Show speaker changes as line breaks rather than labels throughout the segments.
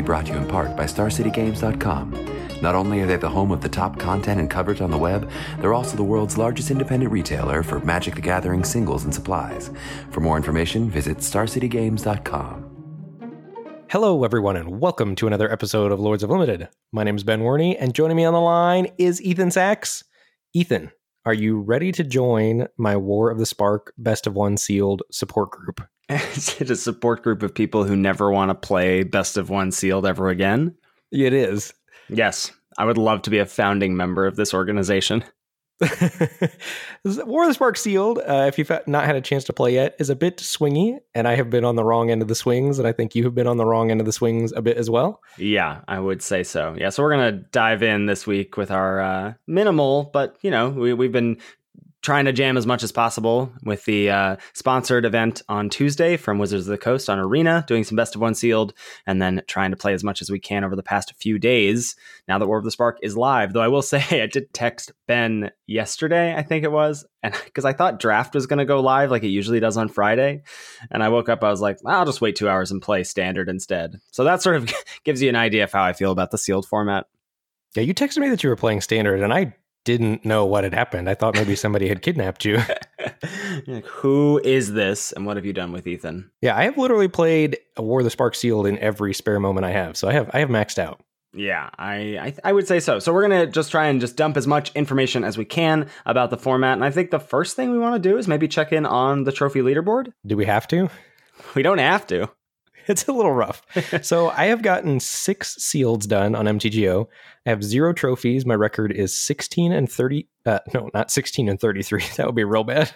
be brought to you in part by StarCityGames.com. Not only are they the home of the top content and coverage on the web, they're also the world's largest independent retailer for Magic the Gathering singles and supplies. For more information, visit StarCityGames.com.
Hello, everyone, and welcome to another episode of Lords of Limited. My name is Ben Werney, and joining me on the line is Ethan Sachs. Ethan, are you ready to join my War of the Spark Best of One sealed support group?
Is it a support group of people who never want to play Best of One sealed ever again?
It is.
Yes, I would love to be a founding member of this organization.
War of the Spark Sealed, uh, if you've not had a chance to play yet, is a bit swingy, and I have been on the wrong end of the swings, and I think you have been on the wrong end of the swings a bit as well.
Yeah, I would say so. Yeah, so we're gonna dive in this week with our uh, minimal, but you know, we, we've been trying to jam as much as possible with the uh, sponsored event on Tuesday from Wizards of the Coast on Arena, doing some best of one sealed, and then trying to play as much as we can over the past few days. Now that War of the Spark is live, though I will say I did text Ben yesterday, I think it was, and because I thought draft was going to go live like it usually does on Friday, and I woke up, I was like, I'll just wait two hours and play standard instead. So that sort of gives you an idea of how I feel about the sealed format.
Yeah, you texted me that you were playing standard, and I didn't know what had happened. I thought maybe somebody had kidnapped you.
like, who is this and what have you done with Ethan?
Yeah, I have literally played a War of the Spark Sealed in every spare moment I have. So I have I have maxed out.
Yeah, I, I I would say so. So we're gonna just try and just dump as much information as we can about the format. And I think the first thing we want to do is maybe check in on the trophy leaderboard.
Do we have to?
We don't have to.
It's a little rough. so I have gotten six seals done on MTGO. I have zero trophies. My record is 16 and 30. Uh, no, not 16 and 33. That would be real bad.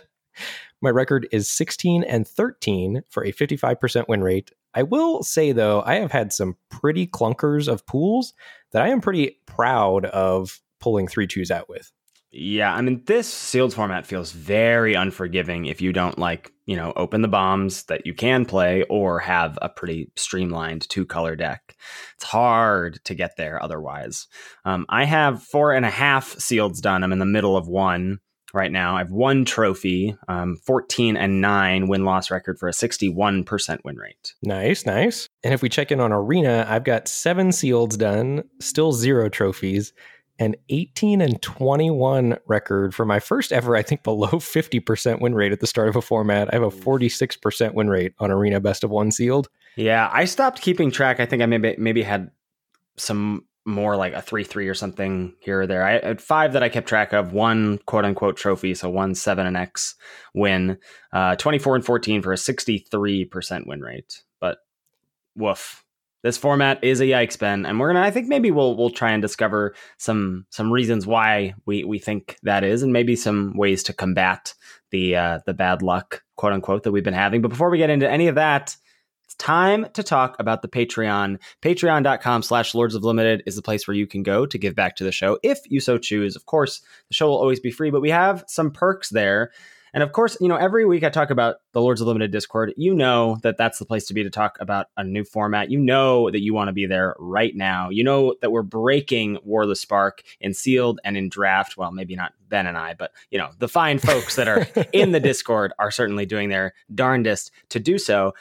My record is 16 and 13 for a 55% win rate. I will say, though, I have had some pretty clunkers of pools that I am pretty proud of pulling three twos out with.
Yeah, I mean, this sealed format feels very unforgiving if you don't like, you know, open the bombs that you can play or have a pretty streamlined two color deck. It's hard to get there otherwise. Um, I have four and a half sealeds done. I'm in the middle of one right now. I have one trophy, um, 14 and 9 win loss record for a 61% win rate.
Nice, nice. And if we check in on Arena, I've got seven sealeds done, still zero trophies an 18 and 21 record for my first ever, I think, below 50% win rate at the start of a format. I have a 46% win rate on Arena Best of One sealed.
Yeah, I stopped keeping track. I think I maybe maybe had some more like a three three or something here or there. I had five that I kept track of. One quote unquote trophy, so one seven and X win. Uh, twenty four and fourteen for a sixty three percent win rate. But woof, this format is a yikes, Ben, and we're gonna. I think maybe we'll we'll try and discover some some reasons why we we think that is, and maybe some ways to combat the uh, the bad luck, quote unquote, that we've been having. But before we get into any of that, it's time to talk about the Patreon. Patreon.com slash Lords of Limited is the place where you can go to give back to the show if you so choose. Of course, the show will always be free, but we have some perks there and of course, you know, every week I talk about the Lords of Limited Discord. You know that that's the place to be to talk about a new format. You know that you want to be there right now. You know that we're breaking War the Spark in sealed and in draft. Well, maybe not Ben and I, but you know, the fine folks that are in the Discord are certainly doing their darndest to do so.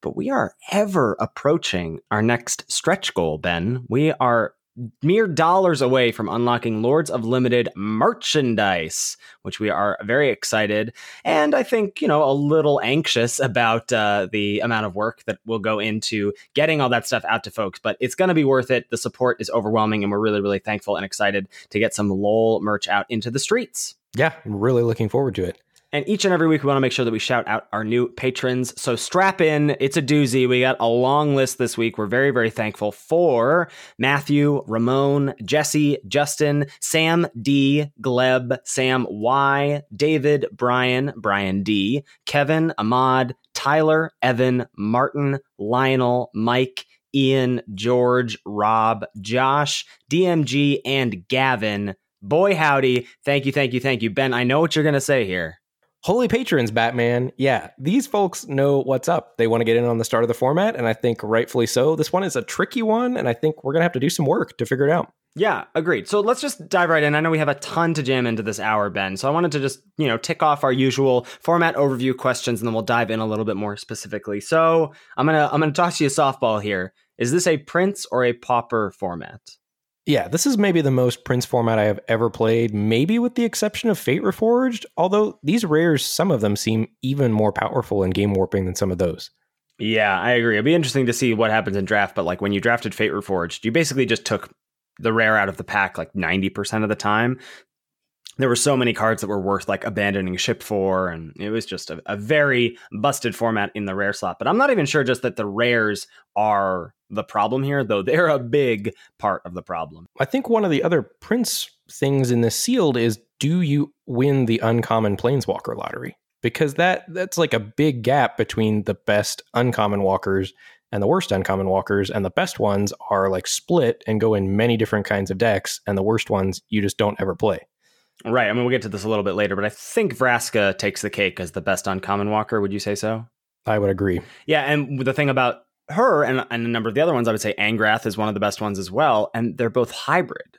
But we are ever approaching our next stretch goal, Ben. We are mere dollars away from unlocking Lords of Limited merchandise, which we are very excited and I think, you know, a little anxious about uh, the amount of work that will go into getting all that stuff out to folks. But it's going to be worth it. The support is overwhelming, and we're really, really thankful and excited to get some LOL merch out into the streets.
Yeah, I'm really looking forward to it.
And each and every week, we want to make sure that we shout out our new patrons. So strap in. It's a doozy. We got a long list this week. We're very, very thankful for Matthew, Ramon, Jesse, Justin, Sam D, Gleb, Sam Y, David, Brian, Brian D, Kevin, Ahmad, Tyler, Evan, Martin, Lionel, Mike, Ian, George, Rob, Josh, DMG, and Gavin. Boy, howdy. Thank you, thank you, thank you. Ben, I know what you're going to say here.
Holy patrons, Batman. Yeah, these folks know what's up. They want to get in on the start of the format, and I think rightfully so. This one is a tricky one, and I think we're going to have to do some work to figure it out.
Yeah, agreed. So let's just dive right in. I know we have a ton to jam into this hour, Ben. So I wanted to just, you know, tick off our usual format overview questions and then we'll dive in a little bit more specifically. So I'm gonna I'm gonna toss you a softball here. Is this a Prince or a Pauper format?
Yeah, this is maybe the most Prince format I have ever played, maybe with the exception of Fate Reforged, although these rares, some of them seem even more powerful in game warping than some of those.
Yeah, I agree. It'd be interesting to see what happens in draft, but like when you drafted Fate Reforged, you basically just took the rare out of the pack like 90% of the time. There were so many cards that were worth like abandoning ship for, and it was just a, a very busted format in the rare slot. But I'm not even sure just that the rares are the problem here, though they're a big part of the problem.
I think one of the other Prince things in this sealed is do you win the uncommon planeswalker lottery? Because that that's like a big gap between the best uncommon walkers and the worst uncommon walkers and the best ones are like split and go in many different kinds of decks and the worst ones you just don't ever play
right i mean we'll get to this a little bit later but i think vraska takes the cake as the best uncommon walker would you say so
i would agree
yeah and the thing about her and, and a number of the other ones i would say angrath is one of the best ones as well and they're both hybrid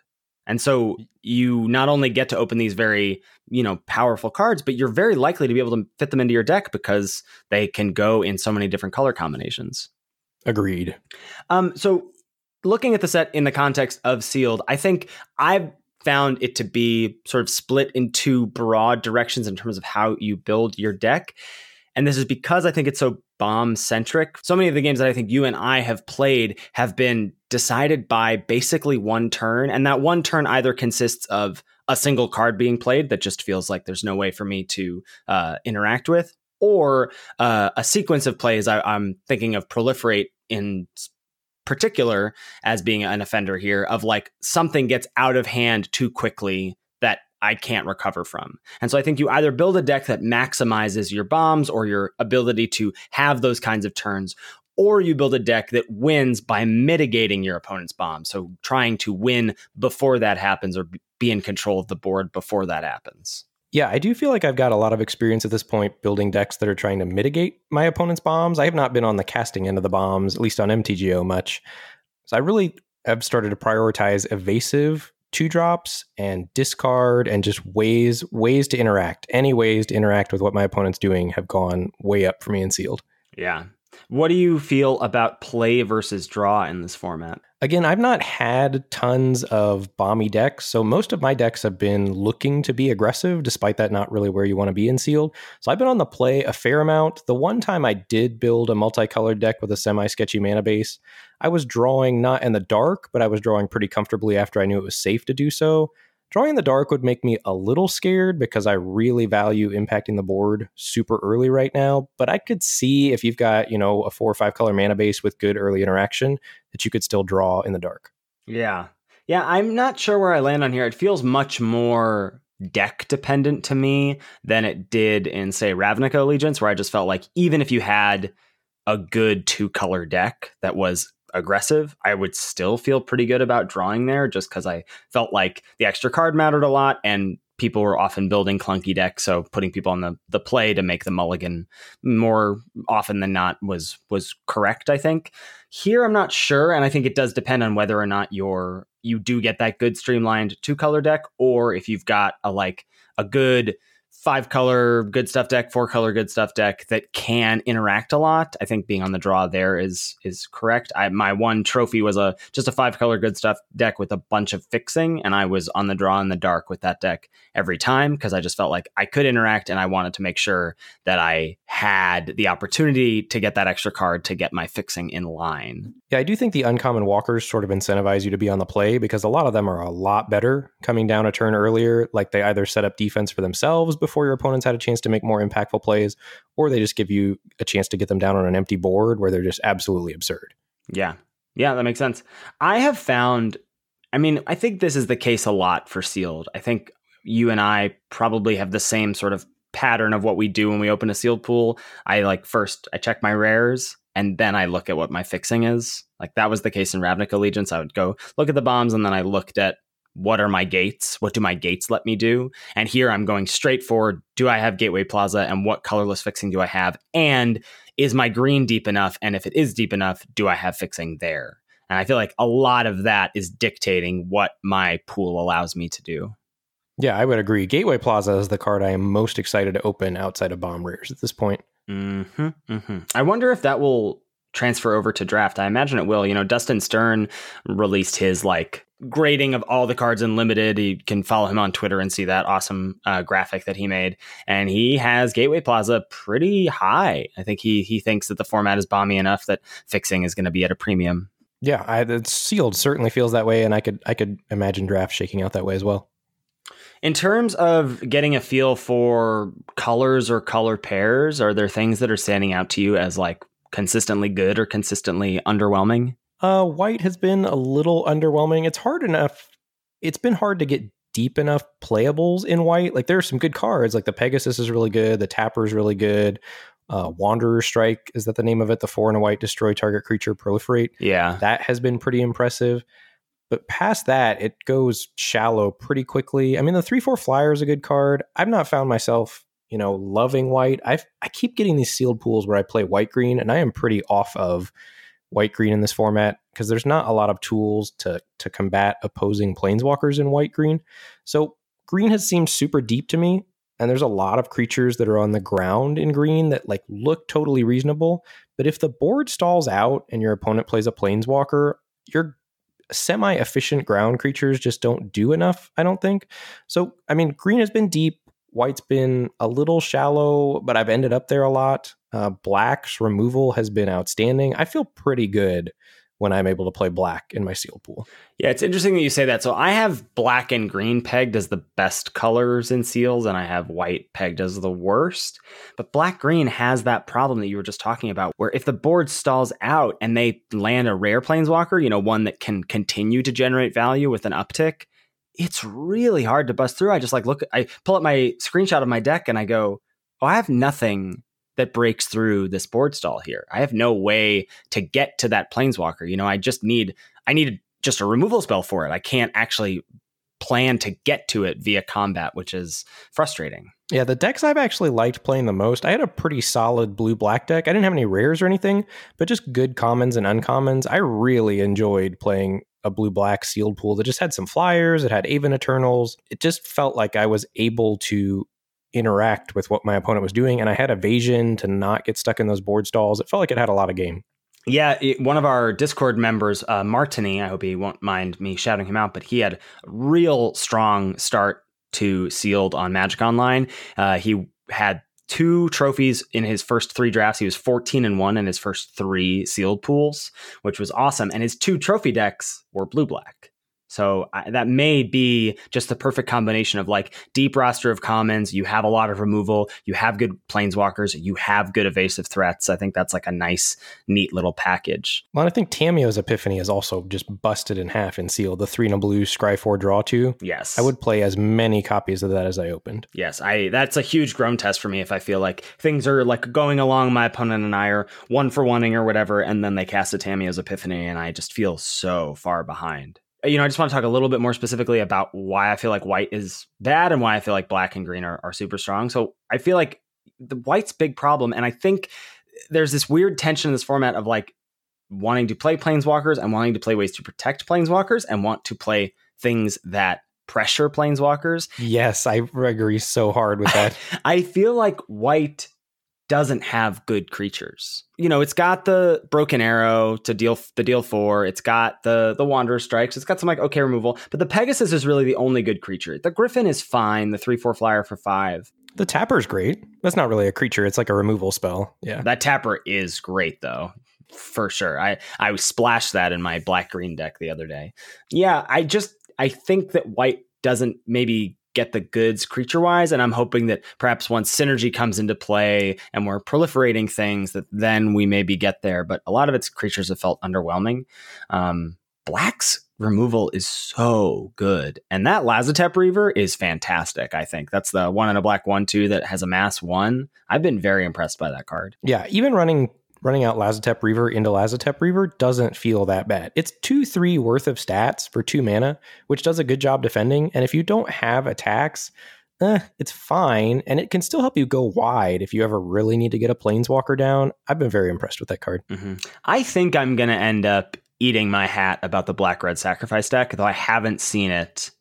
and so you not only get to open these very, you know, powerful cards, but you're very likely to be able to fit them into your deck because they can go in so many different color combinations.
Agreed.
Um, so looking at the set in the context of sealed, I think I've found it to be sort of split in two broad directions in terms of how you build your deck. And this is because I think it's so bomb centric. So many of the games that I think you and I have played have been decided by basically one turn. And that one turn either consists of a single card being played that just feels like there's no way for me to uh, interact with, or uh, a sequence of plays. I, I'm thinking of proliferate in particular as being an offender here of like something gets out of hand too quickly I can't recover from. And so I think you either build a deck that maximizes your bombs or your ability to have those kinds of turns, or you build a deck that wins by mitigating your opponent's bombs. So trying to win before that happens or be in control of the board before that happens.
Yeah, I do feel like I've got a lot of experience at this point building decks that are trying to mitigate my opponent's bombs. I have not been on the casting end of the bombs, at least on MTGO much. So I really have started to prioritize evasive two drops and discard and just ways ways to interact. Any ways to interact with what my opponent's doing have gone way up for me and sealed.
Yeah. What do you feel about play versus draw in this format?
Again, I've not had tons of bomby decks, so most of my decks have been looking to be aggressive, despite that not really where you want to be in sealed. So I've been on the play a fair amount. The one time I did build a multicolored deck with a semi sketchy mana base, I was drawing not in the dark, but I was drawing pretty comfortably after I knew it was safe to do so. Drawing in the dark would make me a little scared because I really value impacting the board super early right now. But I could see if you've got, you know, a four or five color mana base with good early interaction that you could still draw in the dark.
Yeah. Yeah. I'm not sure where I land on here. It feels much more deck dependent to me than it did in, say, Ravnica Allegiance, where I just felt like even if you had a good two color deck that was aggressive, I would still feel pretty good about drawing there just because I felt like the extra card mattered a lot and people were often building clunky decks. So putting people on the, the play to make the mulligan more often than not was was correct, I think. Here I'm not sure, and I think it does depend on whether or not you're you do get that good streamlined two color deck, or if you've got a like a good five color good stuff deck, four color good stuff deck that can interact a lot. I think being on the draw there is is correct. I my one trophy was a just a five color good stuff deck with a bunch of fixing, and I was on the draw in the dark with that deck every time because I just felt like I could interact and I wanted to make sure that I had the opportunity to get that extra card to get my fixing in line.
Yeah, I do think the uncommon walkers sort of incentivize you to be on the play because a lot of them are a lot better coming down a turn earlier. Like they either set up defense for themselves before your opponents had a chance to make more impactful plays, or they just give you a chance to get them down on an empty board where they're just absolutely absurd.
Yeah. Yeah, that makes sense. I have found, I mean, I think this is the case a lot for sealed. I think you and I probably have the same sort of pattern of what we do when we open a sealed pool. I like first I check my rares and then I look at what my fixing is. Like that was the case in Ravnica Allegiance. I would go look at the bombs and then I looked at what are my gates? What do my gates let me do? And here I'm going straight forward. Do I have Gateway Plaza and what colorless fixing do I have? And is my green deep enough? And if it is deep enough, do I have fixing there? And I feel like a lot of that is dictating what my pool allows me to do.
Yeah, I would agree. Gateway Plaza is the card I am most excited to open outside of bomb rares at this point.
Mm-hmm, mm-hmm. I wonder if that will transfer over to draft. I imagine it will. You know, Dustin Stern released his like grading of all the cards in limited. You can follow him on Twitter and see that awesome uh, graphic that he made. And he has Gateway Plaza pretty high. I think he he thinks that the format is bomby enough that fixing is going to be at a premium.
Yeah, I, it's sealed certainly feels that way, and I could I could imagine draft shaking out that way as well.
In terms of getting a feel for colors or color pairs, are there things that are standing out to you as like consistently good or consistently underwhelming?
Uh, white has been a little underwhelming. It's hard enough. It's been hard to get deep enough playables in white. Like there are some good cards. Like the Pegasus is really good. The Tapper is really good. Uh, Wanderer Strike is that the name of it? The four and a white destroy target creature proliferate.
Yeah,
that has been pretty impressive. But past that, it goes shallow pretty quickly. I mean, the three four flyer is a good card. I've not found myself, you know, loving white. I I keep getting these sealed pools where I play white green, and I am pretty off of white green in this format because there's not a lot of tools to to combat opposing planeswalkers in white green. So green has seemed super deep to me, and there's a lot of creatures that are on the ground in green that like look totally reasonable. But if the board stalls out and your opponent plays a planeswalker, you're semi efficient ground creatures just don't do enough, I don't think. So, I mean, green has been deep, white's been a little shallow, but I've ended up there a lot. Uh, black's removal has been outstanding. I feel pretty good when I'm able to play black in my seal pool.
Yeah, it's interesting that you say that. So I have black and green pegged as the best colors in seals, and I have white pegged as the worst. But black green has that problem that you were just talking about, where if the board stalls out and they land a rare planeswalker, you know, one that can continue to generate value with an uptick, it's really hard to bust through. I just like look, I pull up my screenshot of my deck and I go, oh, I have nothing that breaks through this board stall here. I have no way to get to that planeswalker. You know, I just need I need just a removal spell for it. I can't actually plan to get to it via combat, which is frustrating.
Yeah, the decks I've actually liked playing the most. I had a pretty solid blue black deck. I didn't have any rares or anything, but just good commons and uncommons. I really enjoyed playing a blue black sealed pool that just had some flyers, it had Aven Eternals. It just felt like I was able to interact with what my opponent was doing. And I had evasion to not get stuck in those board stalls. It felt like it had a lot of game.
Yeah, it, one of our Discord members, uh, Martini, I hope he won't mind me shouting him out, but he had a real strong start to sealed on Magic Online. Uh, he had two trophies in his first three drafts. He was 14 and 1 in his first three sealed pools, which was awesome. And his two trophy decks were blue black. So I, that may be just the perfect combination of like deep roster of commons. You have a lot of removal. You have good planeswalkers. You have good evasive threats. I think that's like a nice, neat little package.
Well, I think Tamiyo's Epiphany is also just busted in half in seal. The three in a blue, scry four, draw two.
Yes,
I would play as many copies of that as I opened.
Yes, I. That's a huge grown test for me. If I feel like things are like going along, my opponent and I are one for oneing or whatever, and then they cast a Tamiyo's Epiphany, and I just feel so far behind you know, I just want to talk a little bit more specifically about why I feel like white is bad and why I feel like black and green are, are super strong. So I feel like the white's big problem. And I think there's this weird tension in this format of like wanting to play planeswalkers and wanting to play ways to protect planeswalkers and want to play things that pressure planeswalkers.
Yes, I agree so hard with that.
I feel like white doesn't have good creatures. You know, it's got the broken arrow to deal the deal four. It's got the the wanderer strikes. It's got some like okay removal, but the Pegasus is really the only good creature. The Griffin is fine. The three four flyer for five.
The Tapper's great. That's not really a creature. It's like a removal spell. Yeah,
that Tapper is great though, for sure. I I splashed that in my black green deck the other day. Yeah, I just I think that white doesn't maybe get the goods creature wise. And I'm hoping that perhaps once synergy comes into play and we're proliferating things, that then we maybe get there. But a lot of its creatures have felt underwhelming. Um, Black's removal is so good. And that Lazotep Reaver is fantastic, I think. That's the one in a black one, two that has a mass one. I've been very impressed by that card.
Yeah, even running running out Lazotep Reaver into Lazotep Reaver doesn't feel that bad. It's two, three worth of stats for two mana, which does a good job defending. And if you don't have attacks, eh, it's fine. And it can still help you go wide if you ever really need to get a Planeswalker down. I've been very impressed with that card.
Mm-hmm. I think I'm going to end up eating my hat about the black red sacrifice deck, though I haven't seen it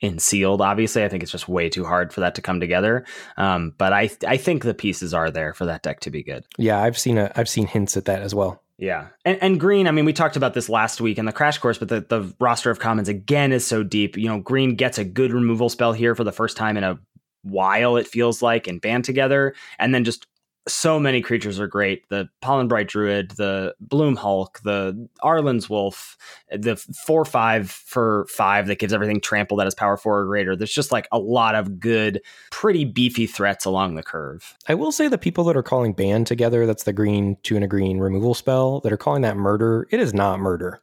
in sealed. Obviously, I think it's just way too hard for that to come together. Um, but I I think the pieces are there for that deck to be good.
Yeah, I've seen a I've seen hints at that as well.
Yeah. And, and green, I mean, we talked about this last week in the crash course, but the, the roster of commons again is so deep. You know, green gets a good removal spell here for the first time in a while, it feels like, and band together. And then just so many creatures are great. The Pollenbright Druid, the Bloom Hulk, the Arlinn's Wolf, the four five for five that gives everything trample that is power four or greater. There's just like a lot of good, pretty beefy threats along the curve.
I will say the people that are calling band together, that's the green two and a green removal spell, that are calling that murder, it is not murder.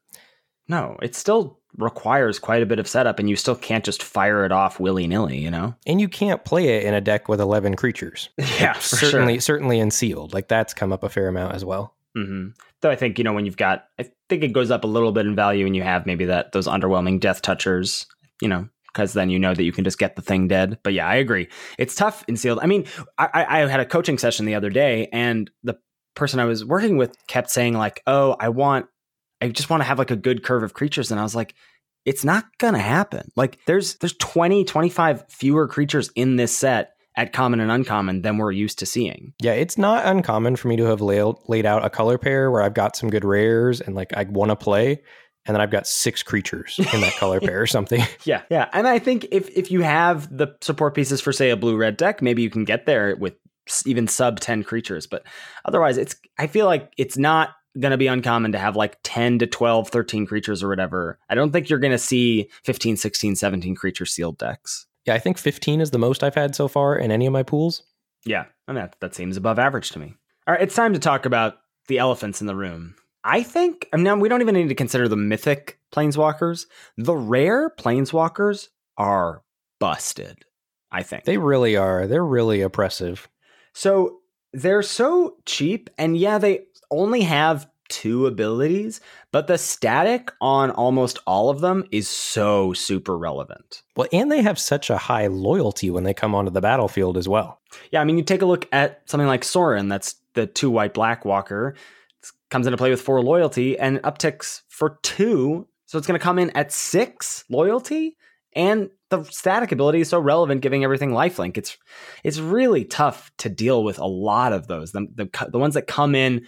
No, it's still requires quite a bit of setup and you still can't just fire it off willy-nilly you know?
And you can't play it in a deck with 11 creatures.
Yeah
certainly
sure.
certainly in sealed. Like that's come up a fair amount as well.
Mm-hmm. though i think you know when you've got i think it goes up a little bit in value and you have maybe that those underwhelming death touchers you know because then you know that you can just get the thing dead. But yeah i agree. It's tough in sealed. I mean i, I had a coaching session the other day and the person i was working with kept saying like oh i want I just want to have like a good curve of creatures. And I was like, it's not going to happen. Like there's, there's 20, 25 fewer creatures in this set at common and uncommon than we're used to seeing.
Yeah, it's not uncommon for me to have laid, laid out a color pair where I've got some good rares and like I want to play and then I've got six creatures in that color pair or something.
Yeah, yeah. And I think if if you have the support pieces for say a blue red deck, maybe you can get there with even sub 10 creatures, but otherwise it's I feel like it's not going to be uncommon to have like 10 to 12, 13 creatures or whatever. I don't think you're going to see 15, 16, 17 creature sealed decks.
Yeah, I think 15 is the most I've had so far in any of my pools.
Yeah, and that, that seems above average to me. All right, it's time to talk about the elephants in the room. I think, I mean, we don't even need to consider the mythic planeswalkers. The rare planeswalkers are busted, I think.
They really are. They're really oppressive.
So they're so cheap, and yeah, they only have two abilities, but the static on almost all of them is so super relevant.
Well, and they have such a high loyalty when they come onto the battlefield as well.
Yeah, I mean, you take a look at something like Sorin, that's the two white black walker, it comes into play with four loyalty and upticks for two. So it's going to come in at six loyalty. And the static ability is so relevant, giving everything lifelink. It's it's really tough to deal with a lot of those. The, the, the ones that come in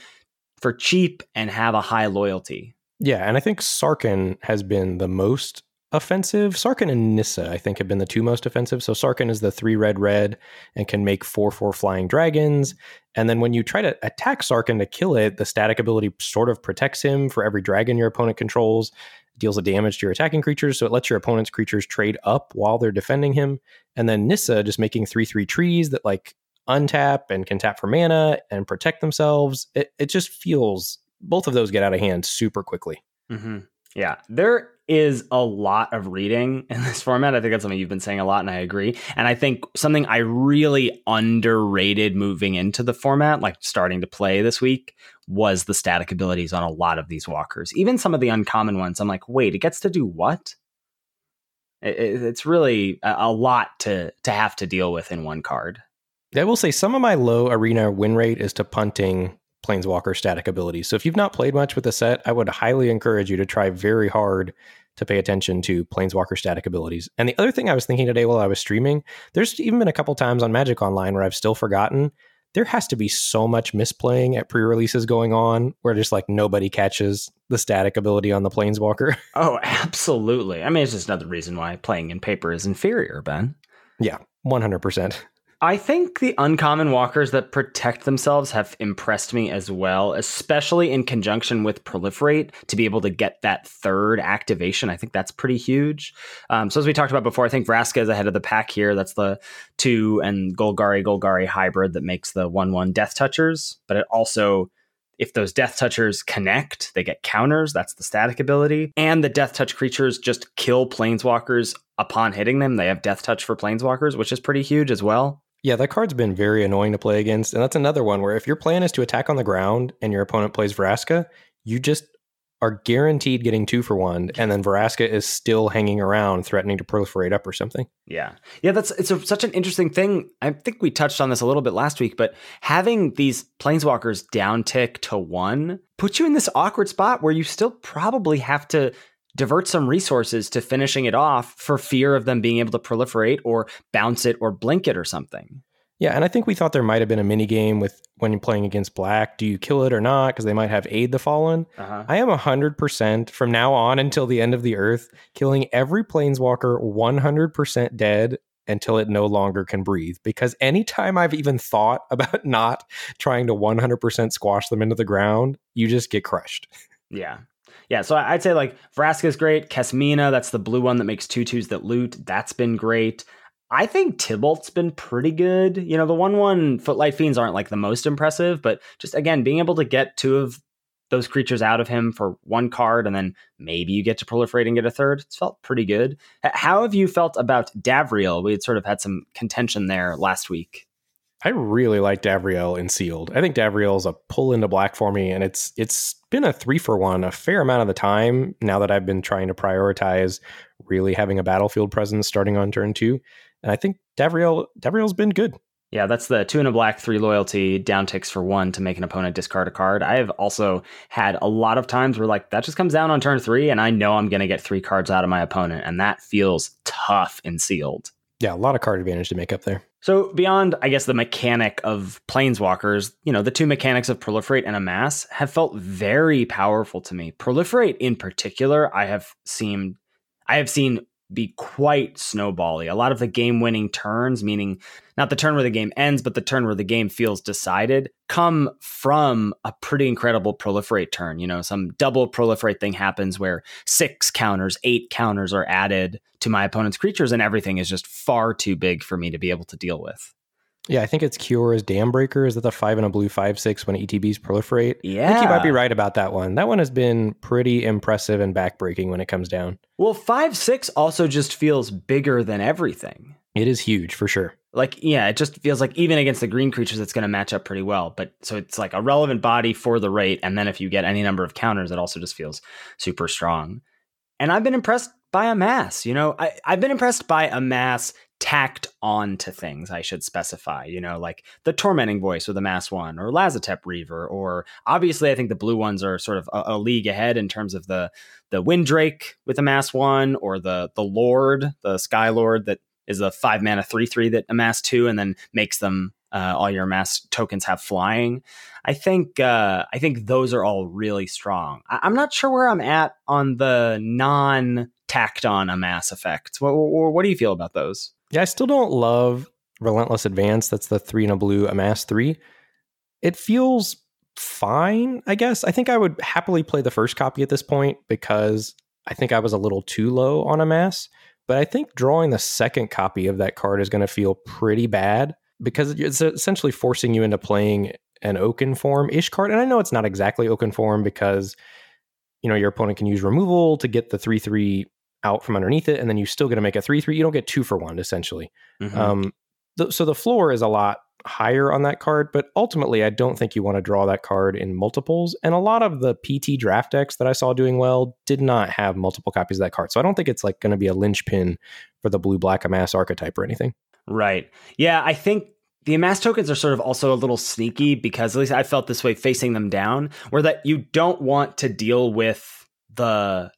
for cheap and have a high loyalty.
Yeah, and I think Sarkhan has been the most offensive. Sarkhan and Nissa, I think, have been the two most offensive. So Sarkhan is the three red red and can make four four flying dragons. And then when you try to attack Sarkhan to kill it, the static ability sort of protects him for every dragon your opponent controls, deals a damage to your attacking creatures, so it lets your opponent's creatures trade up while they're defending him. And then Nissa just making three three trees that like untap and can tap for mana and protect themselves. It, it just feels both of those get out of hand super quickly.
Mm-hmm. Yeah, there is a lot of reading in this format. I think that's something you've been saying a lot, and I agree. And I think something I really underrated moving into the format, like starting to play this week, was the static abilities on a lot of these walkers. Even some of the uncommon ones, I'm like, wait, it gets to do what? It, it's really a lot to to have to deal with in one card.
I will say some of my low arena win rate is to punting Planeswalker static abilities. So if you've not played much with the set, I would highly encourage you to try very hard to pay attention to Planeswalker static abilities. And the other thing I was thinking today while I was streaming, there's even been a couple times on Magic Online where I've still forgotten. There has to be so much misplaying at pre-releases going on where just like nobody catches the static ability on the Planeswalker.
Oh, absolutely. I mean, it's just another reason why playing in paper is inferior, Ben.
Yeah, 100%.
I think the uncommon walkers that protect themselves have impressed me as well, especially in conjunction with proliferate to be able to get that third activation. I think that's pretty huge. Um, so as we talked about before, I think Vraska is ahead of the pack here. That's the two and Golgari Golgari hybrid that makes the one one death touchers, but it also if those death touchers connect, they get counters. That's the static ability. And the death touch creatures just kill planeswalkers upon hitting them. They have death touch for planeswalkers, which is pretty huge as well.
Yeah, that card's been very annoying to play against. And that's another one where if your plan is to attack on the ground and your opponent plays Vraska, you just are guaranteed getting two for one, and then Vraska is still hanging around, threatening to proliferate up or something.
Yeah, yeah, that's it's a, such an interesting thing. I think we touched on this a little bit last week, but having these planeswalkers down tick to one puts you in this awkward spot where you still probably have to divert some resources to finishing it off for fear of them being able to proliferate or bounce it or blink it or something.
Yeah, and I think we thought there might have been a mini game with when you're playing against black. Do you kill it or not? Because they might have aid the fallen. Uh-huh. I am hundred percent from now on until the end of the earth, killing every planeswalker one hundred percent dead until it no longer can breathe. Because anytime I've even thought about not trying to one hundred percent squash them into the ground, you just get crushed.
Yeah. Yeah, so I'd say like Vraska's great. Kasmina, that's the blue one that makes two twos that loot. That's been great. I think Tibalt's been pretty good. You know, the one one Footlight Fiends aren't like the most impressive, but just again, being able to get two of those creatures out of him for one card and then maybe you get to proliferate and get a third, it's felt pretty good. How have you felt about Davriel? We had sort of had some contention there last week.
I really like Davriel in sealed. I think Davriel is a pull into black for me, and it's it's been a three for one a fair amount of the time now that I've been trying to prioritize really having a battlefield presence starting on turn two. And I think Davriel Davriel's been good.
Yeah, that's the two and a black, three loyalty, down ticks for one to make an opponent discard a card. I have also had a lot of times where like that just comes down on turn three, and I know I'm going to get three cards out of my opponent, and that feels tough and sealed.
Yeah, a lot of card advantage to make up there.
So beyond, I guess, the mechanic of planeswalkers, you know, the two mechanics of proliferate and amass have felt very powerful to me. Proliferate in particular, I have seen I have seen be quite snowbally. A lot of the game winning turns, meaning not the turn where the game ends, but the turn where the game feels decided, come from a pretty incredible proliferate turn. You know, some double proliferate thing happens where six counters, eight counters are added to my opponent's creatures, and everything is just far too big for me to be able to deal with.
Yeah, I think it's Kiora's Dambreaker. Is that the five and a blue five six when ETBs proliferate?
Yeah,
I think you might be right about that one. That one has been pretty impressive and backbreaking when it comes down.
Well, five six also just feels bigger than everything.
It is huge for sure.
Like, yeah, it just feels like even against the green creatures, it's going to match up pretty well. But so it's like a relevant body for the rate, and then if you get any number of counters, it also just feels super strong. And I've been impressed by a mass. You know, I, I've been impressed by amass tacked on to things I should specify, you know, like the tormenting voice or the mass one or Lazotep Reaver, or obviously I think the blue ones are sort of a, a, league ahead in terms of the the Windrake with the mass one or the the Lord, the Sky Lord that is a five mana three three that amass two and then makes them uh, all your mass tokens have flying. I think uh, I think those are all really strong. I- am not sure where I'm at on the non tacked on amass effects. What, what, what do you feel about those?
Yeah, I still don't love Relentless Advance. That's the three and a blue amass three. It feels fine, I guess. I think I would happily play the first copy at this point because I think I was a little too low on amass. But I think drawing the second copy of that card is going to feel pretty bad because it's essentially forcing you into playing an Oakenform ish card. And I know it's not exactly Oakenform because you know your opponent can use removal to get the three three out from underneath it, and then you still get to make a three three. You don't get two for one essentially. Mm-hmm. Um, th- so the floor is a lot higher on that card, but ultimately, I don't think you want to draw that card in multiples. And a lot of the PT draft decks that I saw doing well did not have multiple copies of that card, so I don't think it's like going to be a linchpin for the blue black amass archetype or anything.
Right. Yeah, I think the amass tokens are sort of also a little sneaky because at least I felt this way facing them down, where that you don't want to deal with the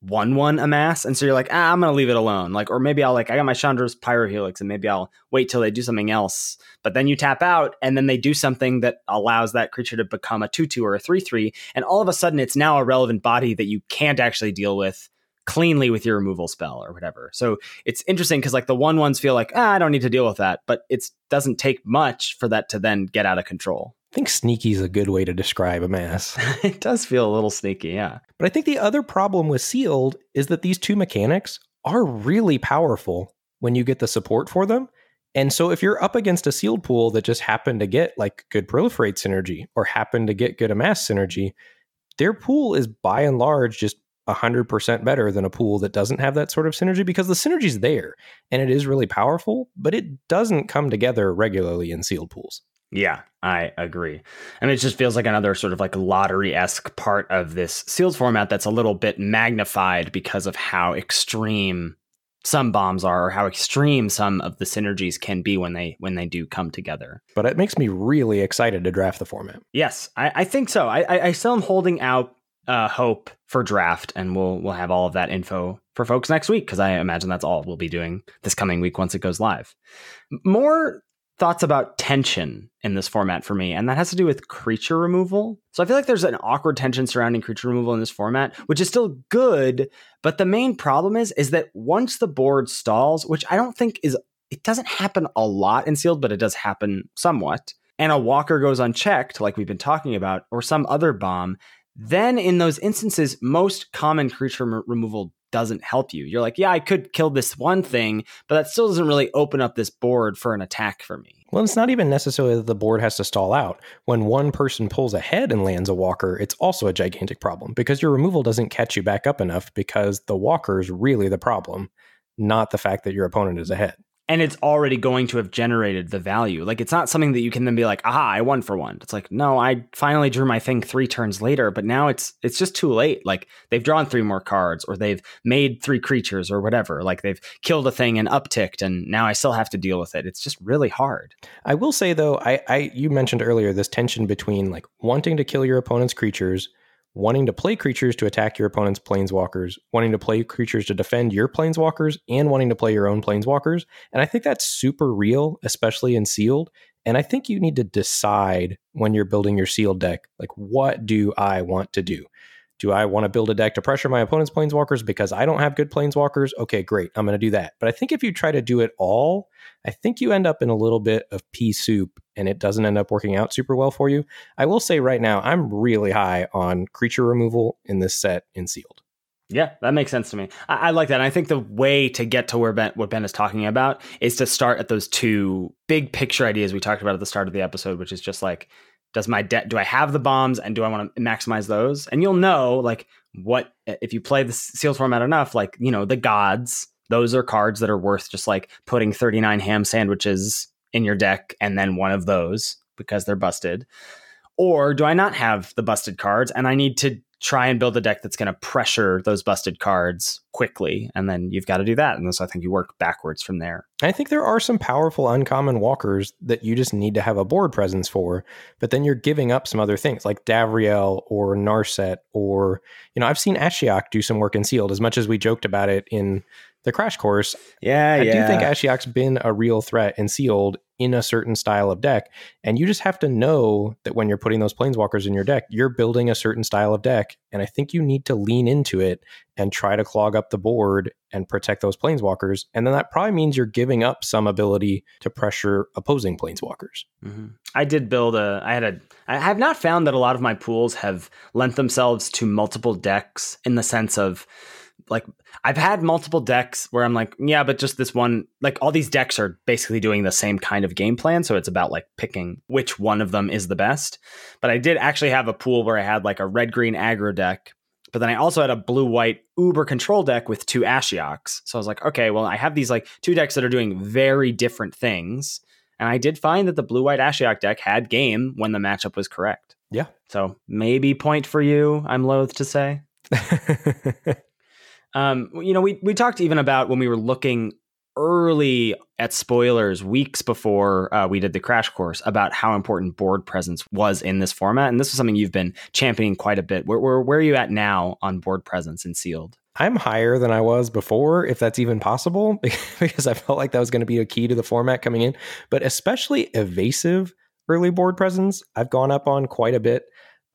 one one a amass, and so you're like, ah, I'm gonna leave it alone. Like, or maybe I'll like, I got my Chandra's Pyrohelix, and maybe I'll wait till they do something else. But then you tap out, and then they do something that allows that creature to become a two two or a three three, and all of a sudden it's now a relevant body that you can't actually deal with cleanly with your removal spell or whatever. So it's interesting because like the one ones feel like ah, I don't need to deal with that, but it doesn't take much for that to then get out of control.
I think sneaky is a good way to describe amass.
it does feel a little sneaky, yeah.
But I think the other problem with sealed is that these two mechanics are really powerful when you get the support for them. And so if you're up against a sealed pool that just happened to get like good proliferate synergy or happened to get good amass synergy, their pool is by and large just 100% better than a pool that doesn't have that sort of synergy because the synergy's there and it is really powerful, but it doesn't come together regularly in sealed pools.
Yeah, I agree. And it just feels like another sort of like lottery esque part of this seals format that's a little bit magnified because of how extreme some bombs are or how extreme some of the synergies can be when they when they do come together.
But it makes me really excited to draft the format.
Yes, I, I think so. I, I, I still am holding out uh, hope for draft, and we'll we'll have all of that info for folks next week because I imagine that's all we'll be doing this coming week once it goes live. More thoughts about tension in this format for me, and that has to do with creature removal. So I feel like there's an awkward tension surrounding creature removal in this format, which is still good, but the main problem is is that once the board stalls, which I don't think is it doesn't happen a lot in sealed, but it does happen somewhat, and a walker goes unchecked, like we've been talking about, or some other bomb, then in those instances, most common creature re- removal doesn't help you. You're like, yeah, I could kill this one thing, but that still doesn't really open up this board for an attack for me.
Well, it's not even necessarily that the board has to stall out. When one person pulls ahead and lands a walker, it's also a gigantic problem because your removal doesn't catch you back up enough because the walker is really the problem, not the fact that your opponent is ahead
and it's already going to have generated the value. Like it's not something that you can then be like, aha, I won for one. It's like, no, I finally drew my thing three turns later, but now it's it's just too late. Like they've drawn three more cards, or they've made three creatures, or whatever. Like they've killed a thing and upticked, and now I still have to deal with it. It's just really hard.
I will say though, I, I you mentioned earlier this tension between like wanting to kill your opponent's creatures wanting to play creatures to attack your opponent's planeswalkers, wanting to play creatures to defend your planeswalkers, and wanting to play your own planeswalkers. And I think that's super real, especially in sealed. And I think you need to decide when you're building your sealed deck, like, what do I want to do? Do I want to build a deck to pressure my opponent's planeswalkers because I don't have good planeswalkers? Okay, great. I'm going to do that. But I think if you try to do it all, I think you end up in a little bit of pea soup and it doesn't end up working out super well for you. I will say right now, I'm really high on creature removal in this set in sealed.
Yeah, that makes sense to me. I, I, like that. And I think the way to get to where Ben, what Ben is talking about is to start at those two big picture ideas we talked about at the start of the episode, which is just like does my debt do i have the bombs and do i want to maximize those? And you'll know like what if you play the sealed format enough like you know the gods those are cards that are worth just like putting 39 ham sandwiches in your deck and then one of those because they're busted. Or do i not have the busted cards and i need to try and build a deck that's going to pressure those busted cards quickly and then you've got to do that and so i think you work backwards from there
i think there are some powerful uncommon walkers that you just need to have a board presence for but then you're giving up some other things like davriel or narset or you know i've seen ashiok do some work in sealed as much as we joked about it in the crash course
yeah
i
yeah.
do think ashiok's been a real threat in sealed in a certain style of deck. And you just have to know that when you're putting those planeswalkers in your deck, you're building a certain style of deck. And I think you need to lean into it and try to clog up the board and protect those planeswalkers. And then that probably means you're giving up some ability to pressure opposing planeswalkers.
Mm-hmm. I did build a, I had a, I have not found that a lot of my pools have lent themselves to multiple decks in the sense of, like I've had multiple decks where I'm like, yeah, but just this one, like all these decks are basically doing the same kind of game plan. So it's about like picking which one of them is the best. But I did actually have a pool where I had like a red green aggro deck, but then I also had a blue white uber control deck with two Ashioks. So I was like, okay, well, I have these like two decks that are doing very different things. And I did find that the blue white Ashiok deck had game when the matchup was correct.
Yeah.
So maybe point for you, I'm loath to say. Um, you know, we we talked even about when we were looking early at spoilers weeks before uh, we did the crash course about how important board presence was in this format, and this was something you've been championing quite a bit. Where where, where are you at now on board presence in sealed?
I'm higher than I was before, if that's even possible, because I felt like that was going to be a key to the format coming in. But especially evasive early board presence, I've gone up on quite a bit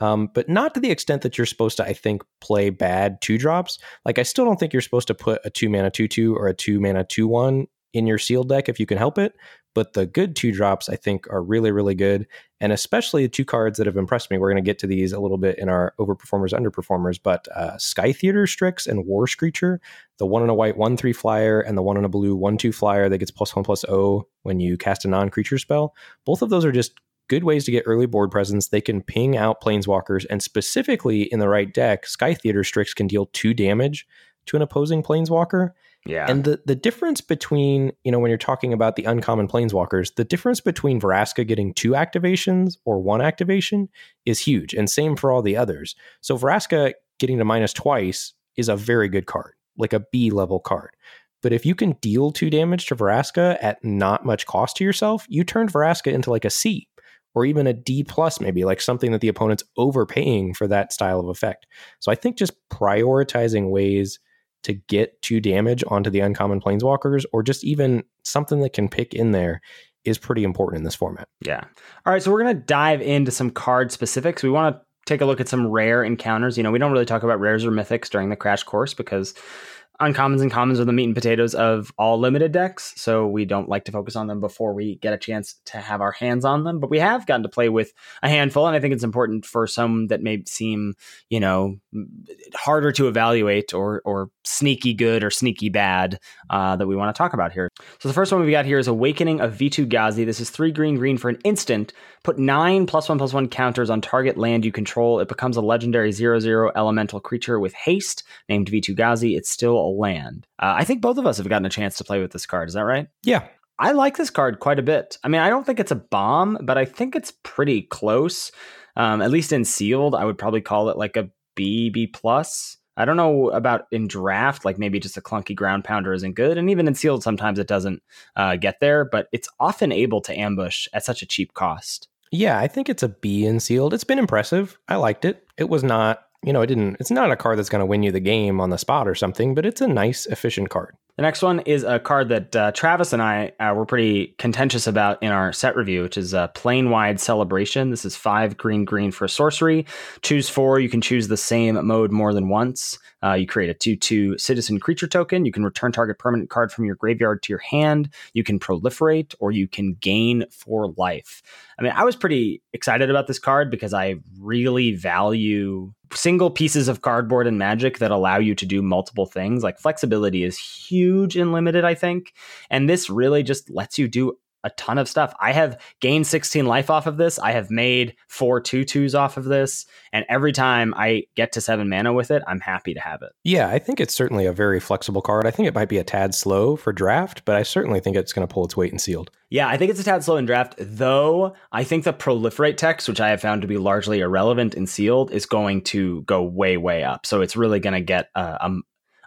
um, but not to the extent that you're supposed to, I think, play bad two drops. Like, I still don't think you're supposed to put a two mana 2 2 or a two mana 2 1 in your sealed deck if you can help it. But the good two drops, I think, are really, really good. And especially the two cards that have impressed me. We're going to get to these a little bit in our overperformers, underperformers. But uh, Sky Theater Strix and War Screecher, the one in a white 1 3 flyer and the one in a blue 1 2 flyer that gets plus 1 plus O when you cast a non creature spell, both of those are just good ways to get early board presence. They can ping out planeswalkers, and specifically in the right deck, Sky Theater Strix can deal two damage to an opposing planeswalker.
Yeah.
And the, the difference between, you know, when you're talking about the uncommon planeswalkers, the difference between Vraska getting two activations or one activation is huge. And same for all the others. So Vraska getting to minus twice is a very good card, like a B level card. But if you can deal two damage to Vraska at not much cost to yourself, you turn Vraska into like a C or even a D plus, maybe like something that the opponent's overpaying for that style of effect. So I think just prioritizing ways to get two damage onto the uncommon planeswalkers, or just even something that can pick in there, is pretty important in this format.
Yeah. All right. So we're going to dive into some card specifics. We want to take a look at some rare encounters. You know, we don't really talk about rares or mythics during the crash course because uncommons and commons are the meat and potatoes of all limited decks, so we don't like to focus on them before we get a chance to have our hands on them. But we have gotten to play with a handful, and I think it's important for some that may seem, you know, harder to evaluate or or sneaky good or sneaky bad uh, that we want to talk about here. So the first one we got here is Awakening of Vitu-Ghazi. This is three green green for an instant. Put nine plus one plus one counters on target land you control. It becomes a legendary zero zero elemental creature with haste named Vitu-Ghazi. It's still a land. Uh, I think both of us have gotten a chance to play with this card. Is that right?
Yeah.
I like this card quite a bit. I mean, I don't think it's a bomb, but I think it's pretty close. Um, at least in sealed, I would probably call it like a B, B plus. I don't know about in draft, like maybe just a clunky ground pounder isn't good. And even in sealed, sometimes it doesn't uh, get there, but it's often able to ambush at such a cheap cost.
Yeah, I think it's a B in sealed. It's been impressive. I liked it. It was not, you know, it didn't, it's not a card that's going to win you the game on the spot or something, but it's a nice, efficient card.
The next one is a card that uh, Travis and I uh, were pretty contentious about in our set review, which is a Planewide Celebration. This is five green green for sorcery. Choose four. You can choose the same mode more than once. Uh, you create a 2 2 citizen creature token. You can return target permanent card from your graveyard to your hand. You can proliferate or you can gain for life. I mean, I was pretty excited about this card because I really value single pieces of cardboard and magic that allow you to do multiple things. Like flexibility is huge in limited, I think. And this really just lets you do a ton of stuff. I have gained 16 life off of this. I have made four two twos off of this. And every time I get to seven mana with it, I'm happy to have it.
Yeah, I think it's certainly a very flexible card. I think it might be a tad slow for draft, but I certainly think it's going to pull its weight in sealed.
Yeah, I think it's a tad slow in draft, though I think the proliferate text, which I have found to be largely irrelevant in sealed, is going to go way, way up. So it's really going to get uh, a,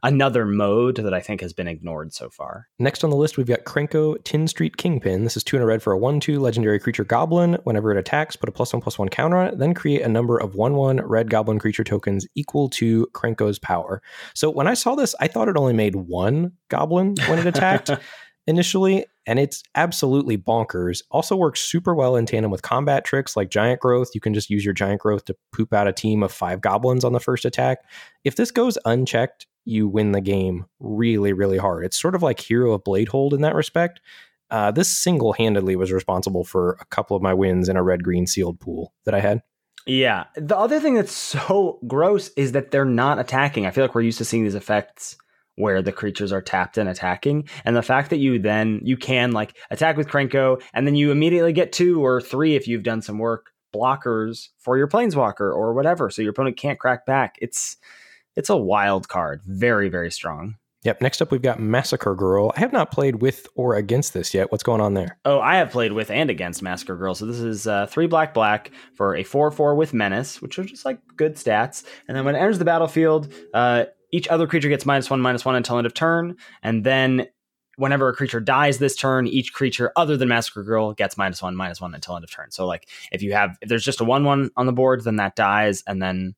another mode that I think has been ignored so far.
Next on the list, we've got Krenko Tin Street Kingpin. This is two in a red for a 1 2 legendary creature goblin. Whenever it attacks, put a plus one plus one counter on it, then create a number of 1 1 red goblin creature tokens equal to Krenko's power. So when I saw this, I thought it only made one goblin when it attacked. initially, and it's absolutely bonkers. Also works super well in tandem with combat tricks like giant growth. You can just use your giant growth to poop out a team of five goblins on the first attack. If this goes unchecked, you win the game really, really hard. It's sort of like Hero of Bladehold in that respect. Uh, this single handedly was responsible for a couple of my wins in a red green sealed pool that I had.
Yeah. The other thing that's so gross is that they're not attacking. I feel like we're used to seeing these effects where the creatures are tapped and attacking. And the fact that you then you can like attack with Krenko and then you immediately get two or three if you've done some work blockers for your planeswalker or whatever. So your opponent can't crack back. It's it's a wild card. Very, very strong.
Yep. Next up, we've got Massacre Girl. I have not played with or against this yet. What's going on there?
Oh, I have played with and against Massacre Girl. So this is uh, three black black for a four four with Menace, which are just like good stats. And then when it enters the battlefield, uh, each other creature gets minus one minus one until end of turn, and then whenever a creature dies this turn, each creature other than Massacre Girl gets minus one minus one until end of turn. So like if you have if there's just a one one on the board, then that dies, and then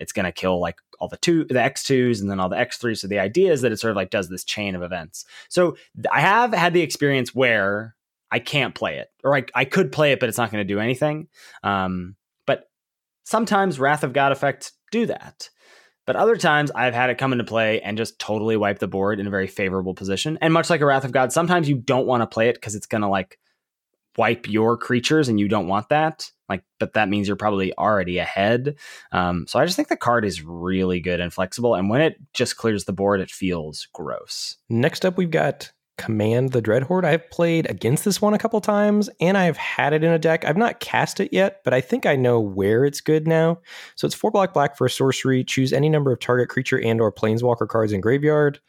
it's going to kill like all the two the x2s and then all the x3s so the idea is that it sort of like does this chain of events so i have had the experience where i can't play it or i, I could play it but it's not going to do anything um, but sometimes wrath of god effects do that but other times I've had it come into play and just totally wipe the board in a very favorable position. And much like a Wrath of God, sometimes you don't want to play it because it's going to like wipe your creatures and you don't want that. Like, but that means you're probably already ahead. Um, so I just think the card is really good and flexible. And when it just clears the board, it feels gross.
Next up, we've got Command the Dreadhorde. I've played against this one a couple times and I've had it in a deck. I've not cast it yet, but I think I know where it's good now. So it's four black black for a sorcery. Choose any number of target creature and or planeswalker cards in graveyard.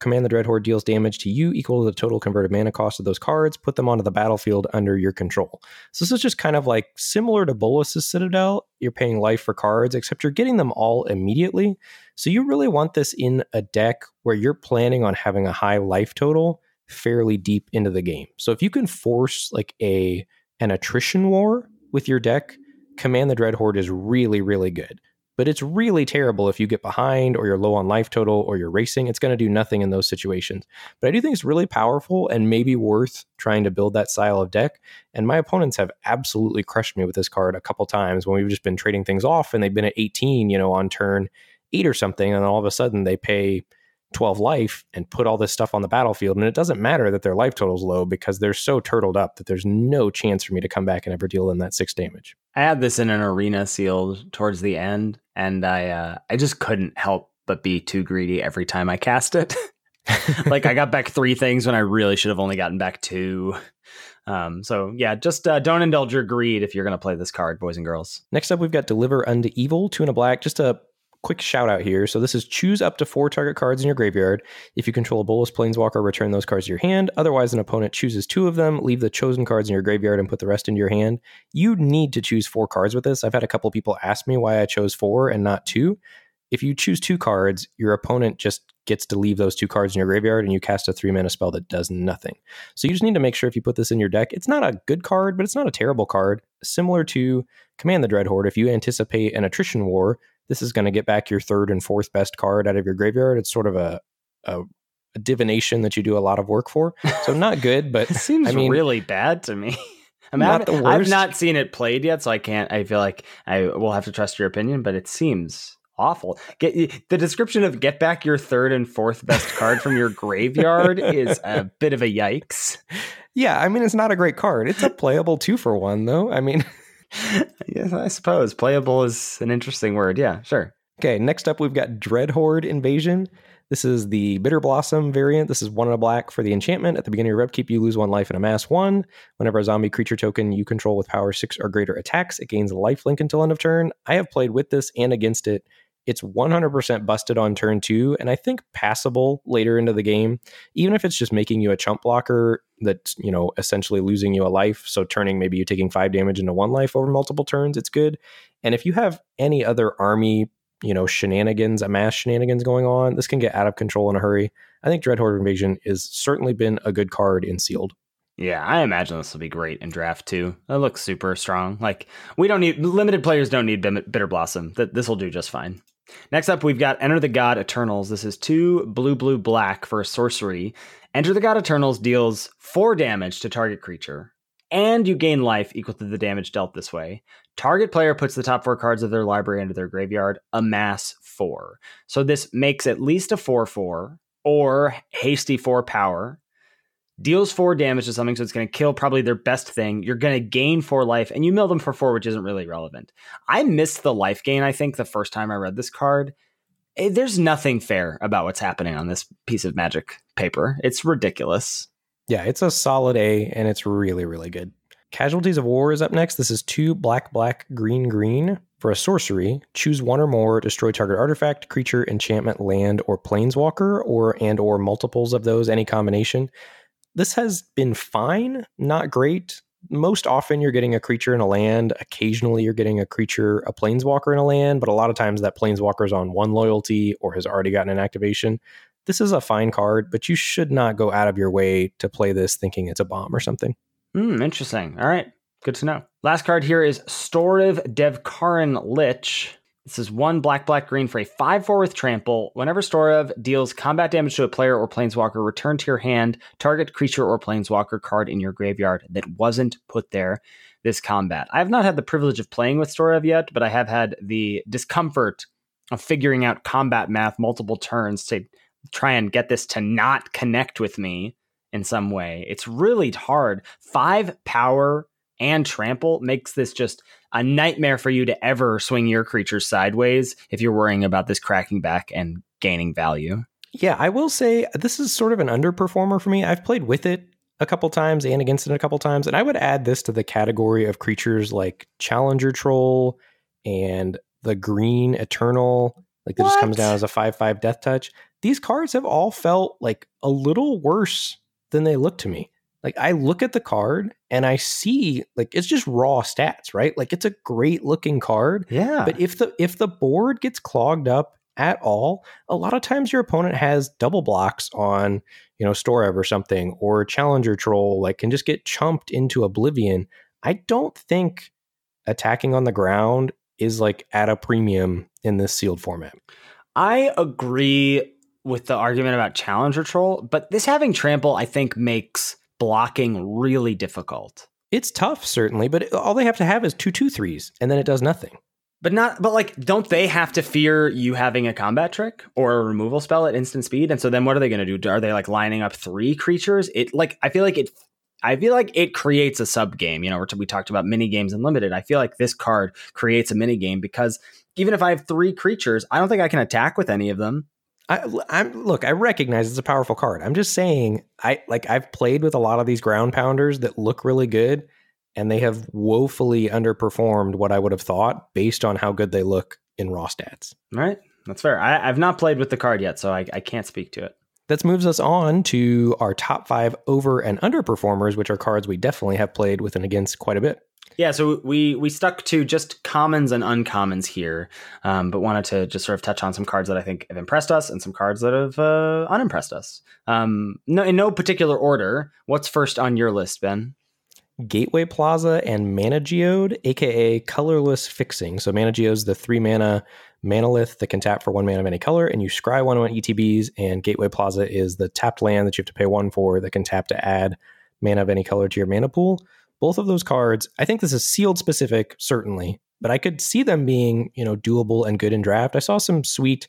Command the Dreadhorde deals damage to you equal to the total converted mana cost of those cards. Put them onto the battlefield under your control. So this is just kind of like similar to Bolas's Citadel. You're paying life for cards, except you're getting them all immediately. So you really want this in a deck where you're planning on having a high life total fairly deep into the game. So if you can force like a an attrition war with your deck, Command the Dreadhorde is really, really good but it's really terrible if you get behind or you're low on life total or you're racing. It's going to do nothing in those situations. But I do think it's really powerful and maybe worth trying to build that style of deck. And my opponents have absolutely crushed me with this card a couple times when we've just been trading things off and they've been at 18, you know, on turn eight or something. And all of a sudden they pay 12 life and put all this stuff on the battlefield. And it doesn't matter that their life total's low because they're so turtled up that there's no chance for me to come back and ever deal them that six damage.
I had this in an arena sealed towards the end, and I uh, I just couldn't help but be too greedy every time I cast it. like I got back three things when I really should have only gotten back two. Um, so yeah, just uh, don't indulge your greed if you're going to play this card, boys and girls.
Next up, we've got Deliver Unto Evil, two and a black. Just a quick shout out here. So this is choose up to four target cards in your graveyard. If you control a Bolas Planeswalker, return those cards to your hand. Otherwise, an opponent chooses two of them, leave the chosen cards in your graveyard, and put the rest into your hand. You need to choose four cards with this. I've had a couple people ask me why I chose four and not two. If you choose two cards, your opponent just gets to leave those two cards in your graveyard and you cast a three mana spell that does nothing. So you just need to make sure if you put this in your deck, it's not a good card, but it's not a terrible card. Similar to Command the Dreadhorde, if you anticipate an attrition war, this is going to get back your third and fourth best card out of your graveyard. It's sort of a, a, a divination that you do a lot of work for. So not good, but
it seems
I mean,
really bad to me. I mean, not I've, I've not seen it played yet, so I can't. I feel like I will have to trust your opinion, but it seems awful. Get the description of get back your third and fourth best card from your graveyard is a bit of a yikes.
Yeah, I mean it's not a great card. It's a playable two for one though. I mean
yes, I suppose playable is an interesting word. Yeah, sure.
Okay, next up we've got Dreadhorde Invasion. This is the Bitter Blossom variant. This is one in a black for the enchantment. At the beginning of your upkeep, you lose one life and amass one. Whenever a zombie creature token you control with power six or greater attacks, it gains a life link until end of turn. I have played with this and against it it's 100% busted on turn two, and I think passable later into the game, even if it's just making you a chump blocker that's, you know, essentially losing you a life. So turning maybe you taking five damage into one life over multiple turns, it's good. And if you have any other army, you know, shenanigans, amass shenanigans going on, this can get out of control in a hurry. I think Dreadhorde Invasion has certainly been a good card in sealed.
Yeah, I imagine this will be great in draft too. It looks super strong. Like we don't need limited players don't need bitter blossom. That this will do just fine. Next up, we've got Enter the God Eternals. This is two blue, blue, black for a sorcery. Enter the God Eternals deals four damage to target creature, and you gain life equal to the damage dealt this way. Target player puts the top four cards of their library into their graveyard, amass four. So this makes at least a 4 4 or hasty 4 power deals four damage to something, so it's going to kill probably their best thing. You're going to gain four life, and you mill them for four, which isn't really relevant. I missed the life gain, I think, the first time I read this card. Eh, there's nothing fair about what's happening on this piece of magic paper. It's ridiculous.
Yeah, it's a solid A, and it's really, really good. Casualties of War is up next. This is two black, black, green, green. For a sorcery, choose one or more, destroy target artifact, creature, enchantment, land, or planeswalker, or and or multiples of those, any combination this has been fine, not great. Most often you're getting a creature in a land. Occasionally you're getting a creature, a planeswalker in a land, but a lot of times that planeswalker is on one loyalty or has already gotten an activation. This is a fine card, but you should not go out of your way to play this thinking it's a bomb or something.
Hmm, interesting. All right. Good to know. Last card here is Storrev Devkarin Lich. This is one black, black, green for a 5 4 with trample. Whenever Storrev deals combat damage to a player or planeswalker, return to your hand target creature or planeswalker card in your graveyard that wasn't put there this combat. I have not had the privilege of playing with Storrev yet, but I have had the discomfort of figuring out combat math multiple turns to try and get this to not connect with me in some way. It's really hard. Five power and trample makes this just a nightmare for you to ever swing your creatures sideways if you're worrying about this cracking back and gaining value.
Yeah, I will say this is sort of an underperformer for me. I've played with it a couple times and against it a couple times, and I would add this to the category of creatures like Challenger Troll and the Green Eternal. Like that just comes down as a five five death touch. these cards have all felt like a little worse than they look to me. Like I look at the card and I see like it's just raw stats, right? Like it's a great looking card.
Yeah.
But if the if the board gets clogged up at all, a lot of times your opponent has double blocks on, you know, Storrev or something, or Challenger Troll, like can just get chumped into oblivion. I don't think attacking on the ground is like at a premium in this sealed format.
I agree with the argument about Challenger Troll, but this having trample, I think, makes blocking really difficult.
It's tough, certainly, but all they have to have is two two threes, and then it does nothing.
But not, but like, don't they have to fear you having a combat trick or a removal spell at instant speed? And so then what are they going to do? Are they like lining up three creatures? It like, I feel like it, I feel like it creates a sub game. You know, we talked about mini games and limited. I feel like this card creates a mini game because even if I have three creatures, I don't think I can attack with any of them.
I, I'm look. I recognize it's a powerful card. I'm just saying. I like. I've played with a lot of these ground pounders that look really good, and they have woefully underperformed what I would have thought based on how good they look in raw stats.
All right, that's fair. I, have not played with the card yet, so I, I can't speak to it.
That moves us on to our top five over and underperformers, which are cards we definitely have played with and against quite a bit.
Yeah, so we we stuck to just commons and uncommons here, um, but wanted to just sort of touch on some cards that I think have impressed us and some cards that have uh, unimpressed us. Um, no, in no particular order. What's first on your list, Ben?
Gateway Plaza and Mana Geode, aka colorless fixing. So Mana Geode is the three mana Manalith that can tap for one mana of any color, and you scry one one ETBs. And Gateway Plaza is the tapped land that you have to pay one for that can tap to add mana of any color to your mana pool. Both of those cards, I think this is sealed specific, certainly, but I could see them being, you know, doable and good in draft. I saw some sweet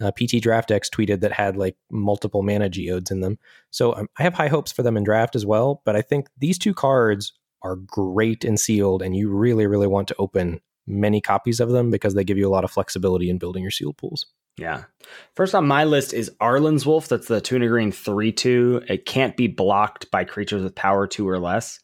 uh, PT Draft X tweeted that had like multiple mana geodes in them. So um, I have high hopes for them in draft as well. But I think these two cards are great and sealed, and you really, really want to open many copies of them because they give you a lot of flexibility in building your sealed pools.
Yeah. First on my list is Arlinn's Wolf. That's the Tuna Green 3 2. It can't be blocked by creatures with power 2 or less.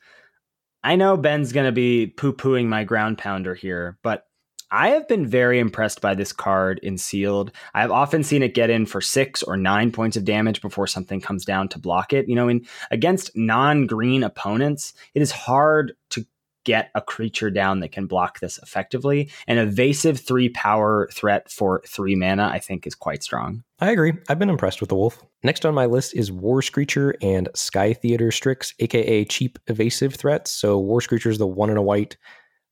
I know Ben's going to be poo pooing my ground pounder here, but I have been very impressed by this card in sealed. I've often seen it get in for six or nine points of damage before something comes down to block it. You know, in against non-green opponents, it is hard to get a creature down that can block this effectively. An evasive three power threat for three mana, I think, is quite strong.
I agree. I've been impressed with the wolf. Next on my list is War Screecher and Sky Theater Strix, aka cheap evasive threats. So War Screecher is the one and a white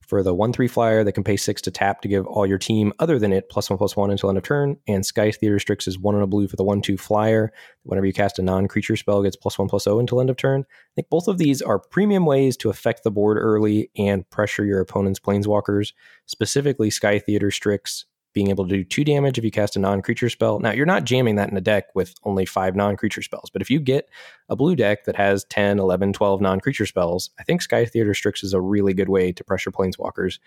for the 1 3 flyer that can pay 6 to tap to give all your team other than it plus 1 plus 1 until end of turn. And Sky Theater Strix is 1 and a blue for the 1 2 flyer. Whenever you cast a non creature spell, gets plus 1 plus 0 until end of turn. I think both of these are premium ways to affect the board early and pressure your opponent's planeswalkers. Specifically, Sky Theater Strix being able to do two damage if you cast a non creature spell. Now, you're not jamming that in a deck with only five non creature spells, but if you get a blue deck that has 10, 11, 12 non creature spells, I think Sky Theater Strix is a really good way to pressure planeswalkers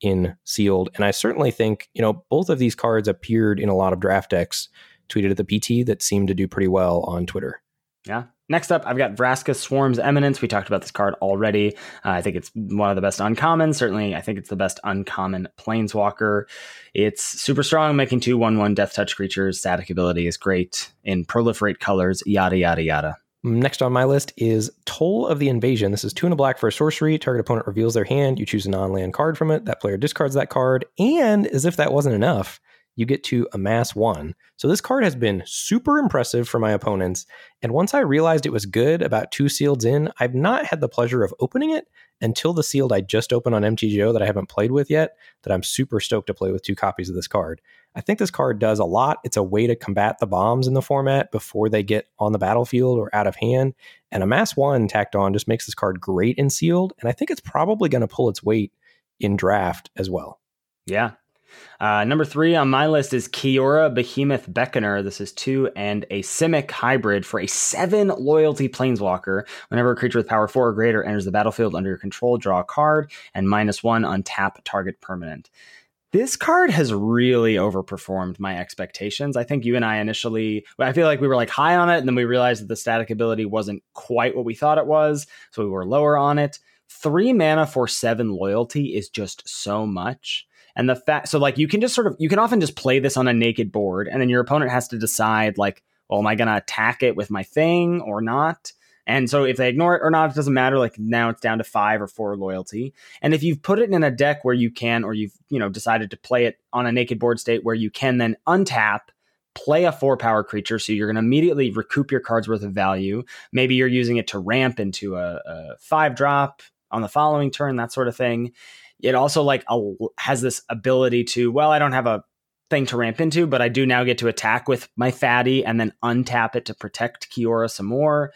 in sealed. And I certainly think, you know, both of these cards appeared in a lot of draft decks tweeted at the PT that seemed to do pretty well on Twitter.
Yeah, Next up, I've got Vraska Swarm's Eminence. We talked about this card already. Uh, I think it's one of the best uncommons. Certainly, I think it's the best uncommon planeswalker. It's super strong, making two 1 1 death touch creatures. Static ability is great in proliferate colors, yada, yada, yada.
Next on my list is Toll of the Invasion. This is two and a black for a sorcery. Target opponent reveals their hand. You choose a non land card from it. That player discards that card. And as if that wasn't enough, you get to amass one. So this card has been super impressive for my opponents. And once I realized it was good about two sealeds in, I've not had the pleasure of opening it until the sealed I just opened on MTGO that I haven't played with yet, that I'm super stoked to play with two copies of this card. I think this card does a lot. It's a way to combat the bombs in the format before they get on the battlefield or out of hand. And amass one tacked on just makes this card great in sealed. And I think it's probably going to pull its weight in draft as well.
Yeah, uh, number three on my list is Kiora Behemoth Beckoner. This is two and a Simic hybrid for a seven loyalty planeswalker. Whenever a creature with power four or greater enters the battlefield under your control, draw a card and minus one on tap target permanent. This card has really overperformed my expectations. I think you and I initially, I feel like we were like high on it, and then we realized that the static ability wasn't quite what we thought it was, so we were lower on it. Three mana for seven loyalty is just so much. And the fact, so like you can just sort of, you can often just play this on a naked board, and then your opponent has to decide, like, well, am I going to attack it with my thing or not? And so if they ignore it or not, it doesn't matter. Like now it's down to five or four loyalty. And if you've put it in a deck where you can, or you've, you know, decided to play it on a naked board state where you can then untap, play a four power creature. So you're going to immediately recoup your card's worth of value. Maybe you're using it to ramp into a, a five drop on the following turn, that sort of thing. It also like a, has this ability to, well, I don't have a thing to ramp into, but I do now get to attack with my fatty and then untap it to protect Kiora some more.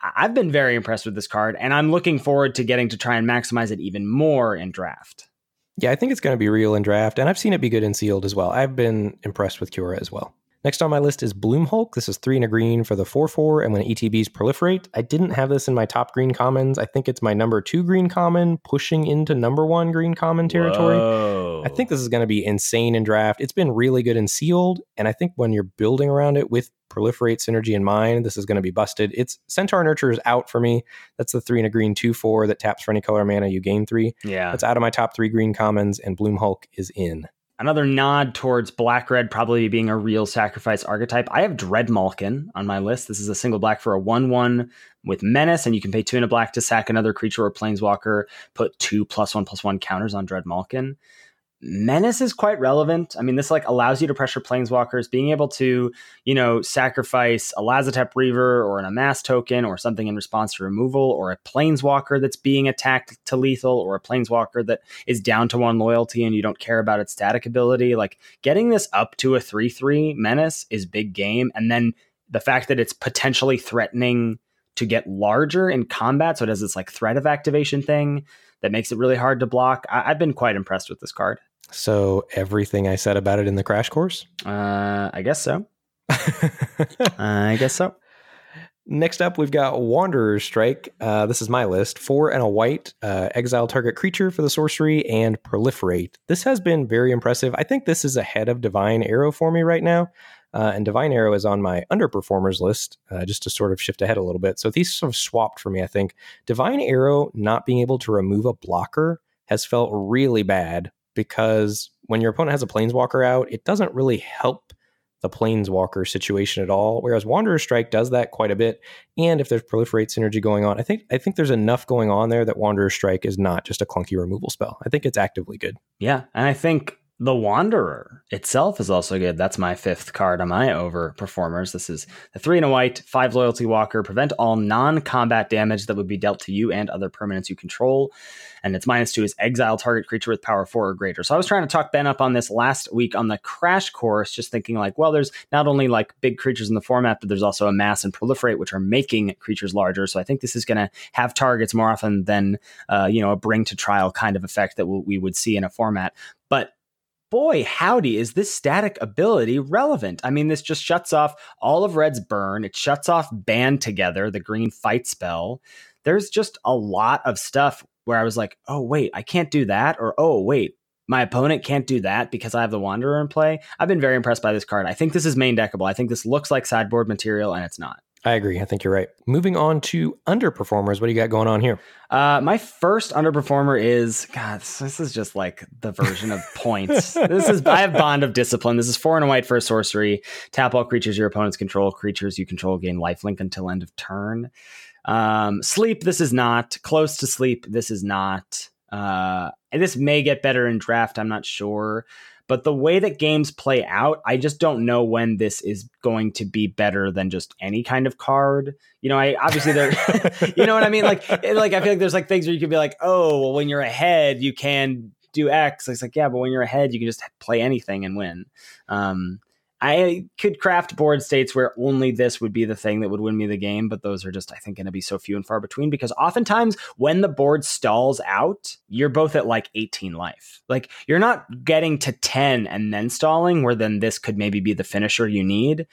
I've been very impressed with this card, and I'm looking forward to getting to try and maximize it even more in draft.
Yeah, I think it's going to be real in draft, and I've seen it be good in sealed as well. I've been impressed with Kiora as well. Next on my list is Bloom Hulk. This is three and a green for the 4 4, and when ETBs proliferate, I didn't have this in my top green commons. I think it's my number two green common, pushing into number one green common territory.
Whoa.
I think this is going to be insane in draft. It's been really good in sealed, and I think when you're building around it with proliferate synergy in mind, this is going to be busted. It's Centaur Nurturer is out for me. That's the three and a green two four that taps for any color mana you gain three.
Yeah.
That's out of my top three green commons, and Bloom Hulk is in.
Another nod towards black red probably being a real sacrifice archetype. I have Dreadmalkin on my list. This is a single black for a 1 1 with menace, and you can pay two and a black to sack another creature or planeswalker, put two plus one plus one counters on Dreadmalkin. Menace is quite relevant. I mean, this like allows you to pressure planeswalkers, being able to, you know, sacrifice a Lazotep Reaver or an Amass token or something in response to removal, or a planeswalker that's being attacked to lethal, or a planeswalker that is down to one loyalty and you don't care about its static ability. Like getting this up to a 3 3 menace is big game. And then the fact that it's potentially threatening to get larger in combat, so it has this like threat of activation thing that makes it really hard to block. I- I've been quite impressed with this card.
So everything I said about it in the crash course.
Uh, I guess so. I guess so.
Next up, we've got Wanderer's Strike. Uh, this is my list. Four and a white, uh, exile target creature for the sorcery, and proliferate. This has been very impressive. I think this is ahead of Divine Arrow for me right now. Uh, and Divine Arrow is on my underperformers list, uh, just to sort of shift ahead a little bit. So these sort of swapped for me, I think. Divine Arrow not being able to remove a blocker has felt really bad because when your opponent has a planeswalker out, it doesn't really help the planeswalker situation at all. Whereas Wanderer Strike does that quite a bit. And if there's proliferate synergy going on, I think I think there's enough going on there that Wanderer Strike is not just a clunky removal spell. I think it's actively good.
Yeah, and I think the Wanderer itself is also good. That's my fifth card on my over performers. This is the three and a white, five loyalty walker. Prevent all non combat damage that would be dealt to you and other permanents you control. And its minus two is exile target creature with power four or greater. So I was trying to talk Ben up on this last week on the crash course, just thinking like, well, there's not only like big creatures in the format, but there's also a mass and proliferate, which are making creatures larger. So I think this is going to have targets more often than, uh, you know, a bring to trial kind of effect that we would see in a format. But boy, howdy, is this static ability relevant? I mean, this just shuts off all of Red's burn. It shuts off Band Together, the green fight spell. There's just a lot of stuff where I was like, oh, wait, I can't do that. Or, oh, wait, my opponent can't do that because I have the Wanderer in play. I've been very impressed by this card. I think this is main deckable. I think this looks like sideboard material, and it's not.
I agree. I think you're right. Moving on to underperformers. What do you got going on here?
Uh, my first underperformer is God. This is just like the version of points. this is I have Bond of Discipline. This is four and a white for a sorcery. Tap all creatures your opponents control. Creatures you control gain lifelink until end of turn. Um, sleep. This is not close to sleep. This is not. Uh, this may get better in draft. I'm not sure. But the way that games play out, I just don't know when this is going to be better than just any kind of card. You know, I obviously there, you know what I mean? Like, like I feel like there's like things where you could be like, oh, well, when you're ahead, you can do X. It's like, yeah, but when you're ahead, you can just play anything and win. Um, I could craft board states where only this would be the thing that would win me the game, but those are just, I think, going to be so few and far between because oftentimes when the board stalls out, you're both at like 18 life. Like you're not getting to 10 and then stalling, where then this could maybe be the finisher you need.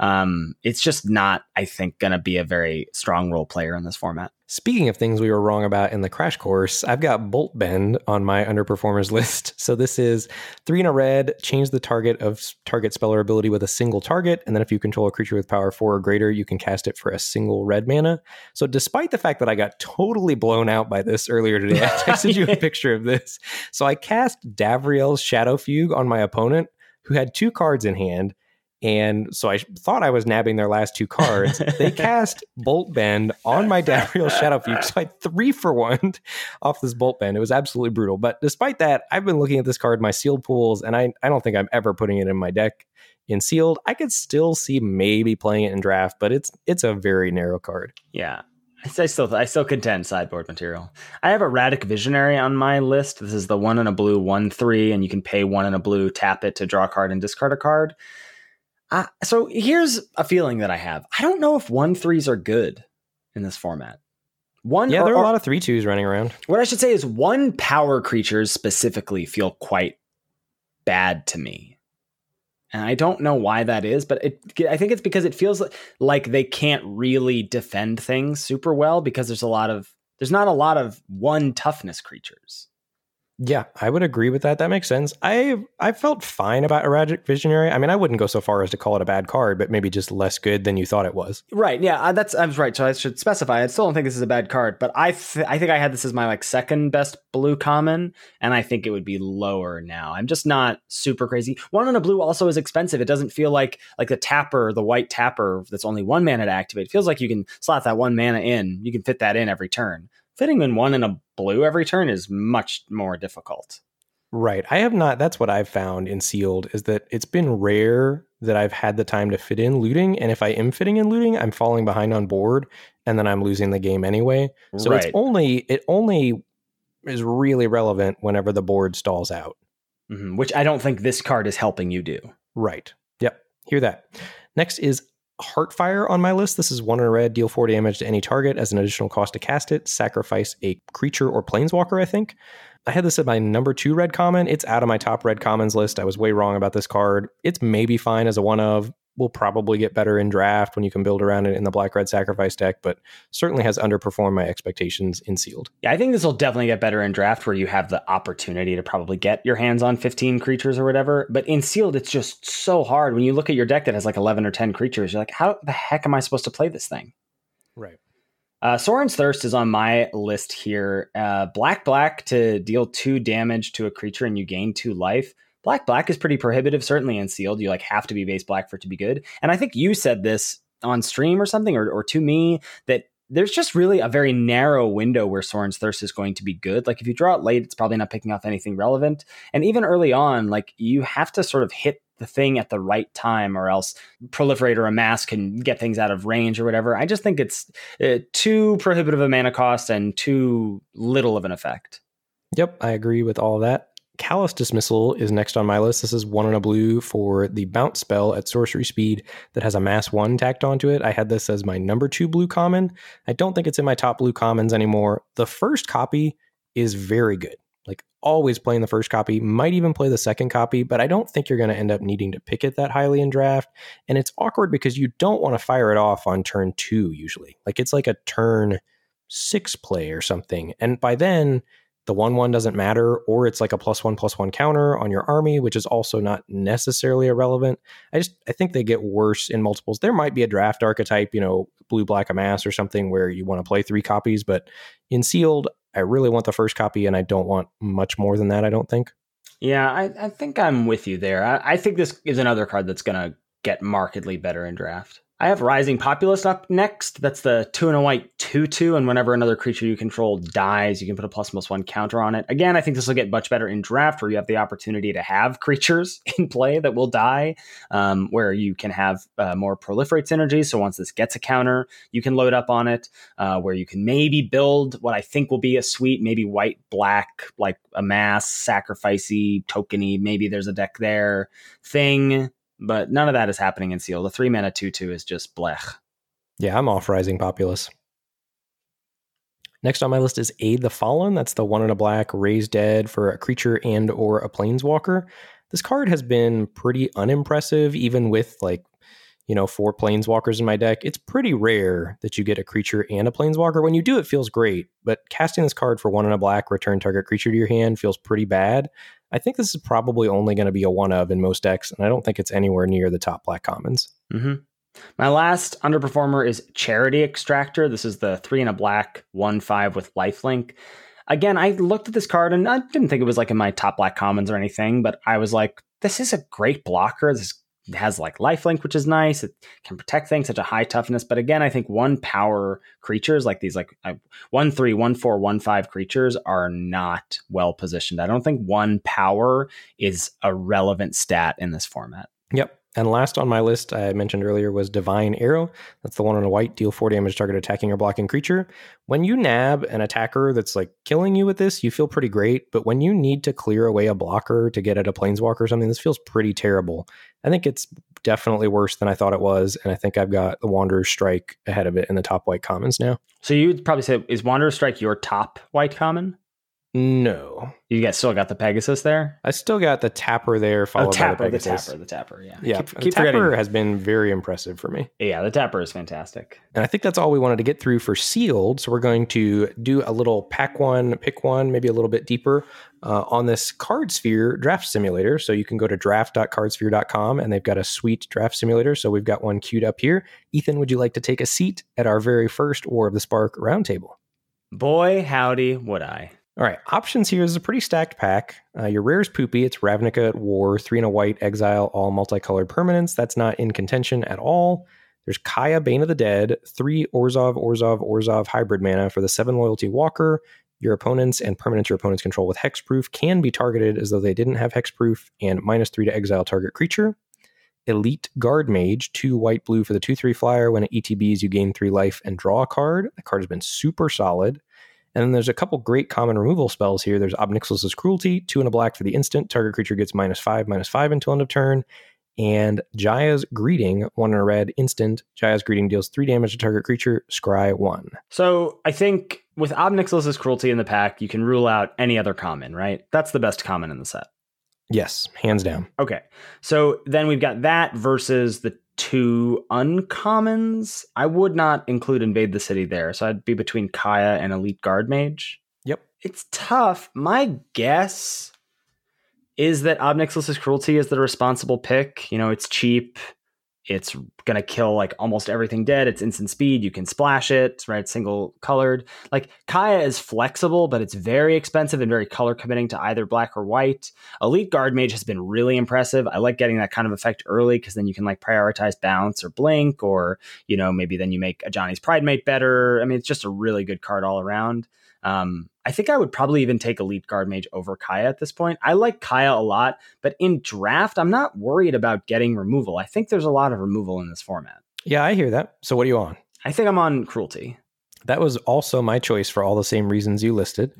Um, it's just not, I think, going to be a very strong role player in this format.
Speaking of things we were wrong about in the crash course, I've got Bolt Bend on my underperformers list. So this is three in a red, change the target of target speller ability with a single target, and then if you control a creature with power four or greater, you can cast it for a single red mana. So despite the fact that I got totally blown out by this earlier today, I texted you a picture of this. So I cast Davriel's Shadowfugue on my opponent, who had two cards in hand, and so I thought I was nabbing their last two cards. they cast Bolt Bend on my Davriel Shadowfugue. So I three for one off this Bolt Bend. It was absolutely brutal. But despite that, I've been looking at this card, in my sealed pools, and I, I don't think I'm ever putting it in my deck in sealed. I could still see maybe playing it in draft, but it's it's a very narrow card.
Yeah. I still I still contend sideboard material. I have Erratic Visionary on my list. This is the one in a blue, one three, and you can pay one in a blue, tap it to draw a card and discard a card. Uh, so here's a feeling that I have. I don't know if one threes are good in this format.
One, yeah, there are a lot of three twos running around.
What I should say is one power creatures specifically feel quite bad to me, and I don't know why that is. But it, I think it's because it feels like they can't really defend things super well because there's a lot of there's not a lot of one toughness creatures.
Yeah, I would agree with that. That makes sense. I I felt fine about Erratic Visionary. I mean, I wouldn't go so far as to call it a bad card, but maybe just less good than you thought it was.
Right. Yeah, uh, that's I was right. So I should specify. I still don't think this is a bad card, but I th- I think I had this as my like second best blue common, and I think it would be lower now. I'm just not super crazy. One on a blue also is expensive. It doesn't feel like like the tapper, the white tapper that's only one mana to activate. It feels like you can slot that one mana in. You can fit that in every turn fitting in one in a blue every turn is much more difficult.
Right. I have not that's what I've found in sealed is that it's been rare that I've had the time to fit in looting and if I am fitting in looting, I'm falling behind on board and then I'm losing the game anyway. So right. it's only it only is really relevant whenever the board stalls out.
Mm-hmm. Which I don't think this card is helping you do.
Right. Yep. Hear that. Next is Heartfire on my list. This is one in a red, deal four damage to any target as an additional cost to cast it. Sacrifice a creature or planeswalker, I think. I had this at my number two red common. It's out of my top red commons list. I was way wrong about this card. It's maybe fine as a one of will probably get better in draft when you can build around it in the black red sacrifice deck, but certainly has underperformed my expectations in sealed.
Yeah, I think this will definitely get better in draft where you have the opportunity to probably get your hands on 15 creatures or whatever. But in sealed, it's just so hard. When you look at your deck that has like 11 or 10 creatures, you're like, how the heck am I supposed to play this thing?
Right.
Uh, Sorin's Thirst is on my list here. Uh, black, black to deal two damage to a creature and you gain two life black black is pretty prohibitive certainly in sealed you like have to be base black for it to be good and i think you said this on stream or something or, or to me that there's just really a very narrow window where Sorin's Thirst is going to be good. Like if you draw it late, it's probably not picking off anything relevant. And even early on, like you have to sort of hit the thing at the right time or else proliferate or amass can get things out of range or whatever. I just think it's uh, too prohibitive a mana cost and too little of an effect.
Yep, I agree with all that. Callous Dismissal is next on my list. This is one in a blue for the bounce spell at sorcery speed that has a mass one tacked onto it. I had this as my number two blue common. I don't think it's in my top blue commons anymore. The first copy is very good. Like always playing the first copy, might even play the second copy, but I don't think you're going to end up needing to pick it that highly in draft. And it's awkward because you don't want to fire it off on turn two usually. Like it's like a turn six play or something. And by then, the one one doesn't matter, or it's like a plus one plus one counter on your army, which is also not necessarily irrelevant. I just I think they get worse in multiples. There might be a draft archetype, you know, blue black amass or something where you want to play three copies, but in sealed, I really want the first copy, and I don't want much more than that. I don't think.
Yeah, I, I think I'm with you there. I, I think this is another card that's going to get markedly better in draft. I have Rising Populist up next. That's the two and a white two two, and whenever another creature you control dies, you can put a plus plus one counter on it. Again, I think this will get much better in draft, where you have the opportunity to have creatures in play that will die, um, where you can have uh, more proliferate synergy. So once this gets a counter, you can load up on it. Uh, where you can maybe build what I think will be a sweet, maybe white black, like a mass sacrificey tokeny. Maybe there's a deck there thing but none of that is happening in Seal. The three mana 2 2 is just blech.
Yeah, I'm off Rising Populist. Next on my list is Aid the Fallen. That's the one in a black, raise dead for a creature and or a planeswalker. This card has been pretty unimpressive, even with like, you know, four planeswalkers in my deck, it's pretty rare that you get a creature and a planeswalker. When you do, it feels great, but casting this card for one in a black, return target creature to your hand feels pretty bad. I think this is probably only going to be a one of in most decks, and I don't think it's anywhere near the top black commons.
Mm-hmm. My last underperformer is Charity Extractor. This is the three in a black, one five with lifelink. Again, I looked at this card and I didn't think it was like in my top black commons or anything, but I was like, this is a great blocker. This has like lifelink, which is nice. It can protect things, such a high toughness. But again, I think one power creatures like these, like one three, one four, one five creatures are not well positioned. I don't think one power is a relevant stat in this format.
Yep. And last on my list, I mentioned earlier, was Divine Arrow. That's the one on a white, deal four damage target attacking or blocking creature. When you nab an attacker that's like killing you with this, you feel pretty great. But when you need to clear away a blocker to get at a planeswalker or something, this feels pretty terrible. I think it's definitely worse than I thought it was. And I think I've got the Wanderer's Strike ahead of it in the top white commons now.
So you'd probably say, is Wanderer's Strike your top white common?
No.
You guys still got the Pegasus there?
I still got the Tapper there, followed
oh, tapper,
by the
Pegasus. The Tapper, the Tapper, yeah. Yeah,
keep, keep Tapper forgetting. has been very impressive for me.
Yeah, the Tapper is fantastic.
And I think that's all we wanted to get through for Sealed. So we're going to do a little pack one, pick one, maybe a little bit deeper uh, on this Card Sphere draft simulator. So you can go to draft.cardsphere.com and they've got a sweet draft simulator. So we've got one queued up here. Ethan, would you like to take a seat at our very first War of the Spark roundtable?
Boy, howdy, would I.
All right, options here is a pretty stacked pack. Uh, your rare is poopy. It's Ravnica at War, three and a white, exile, all multicolored permanents. That's not in contention at all. There's Kaya, Bane of the Dead, three Orzhov, Orzhov, Orzhov hybrid mana for the seven loyalty walker. Your opponents and permanents your opponents control with hexproof can be targeted as though they didn't have hexproof, and minus three to exile target creature. Elite Guard Mage, two white blue for the 2 3 flyer. When it ETBs, you gain three life and draw a card. The card has been super solid. And then there's a couple great common removal spells here. There's Ob Nixilis' Cruelty, two and a black for the instant. Target creature gets minus five, minus five until end of turn. And Jaya's Greeting, one in a red instant. Jaya's Greeting deals three damage to target creature, scry one.
So I think with Ob Nixilis' Cruelty in the pack, you can rule out any other common, right? That's the best common in the set.
Yes, hands down.
Okay. So then we've got that versus the two uncommons. I would not include Invade the City there. So I'd be between Kaya and Elite Guard Mage.
Yep.
It's tough. My guess is that Ob Nixilis' Cruelty is the responsible pick. You know, it's cheap. It's gonna kill like almost everything dead. It's instant speed. You can splash it, right? Single colored. Like Kaya is flexible, but it's very expensive and very color committing to either black or white. Elite Guard Mage has been really impressive. I like getting that kind of effect early because then you can like prioritize bounce or blink, or you know maybe then you make a Ajani's Pride Pridemate better. I mean, it's just a really good card all around. Um, I think I would probably even take a Elite Guard Mage over Kaya at this point. I like Kaya a lot, but in draft, I'm not worried about getting removal. I think there's a lot of removal in this format.
Yeah, I hear that. So what are you on?
I think I'm on Cruelty.
That was also my choice for all the same reasons you listed.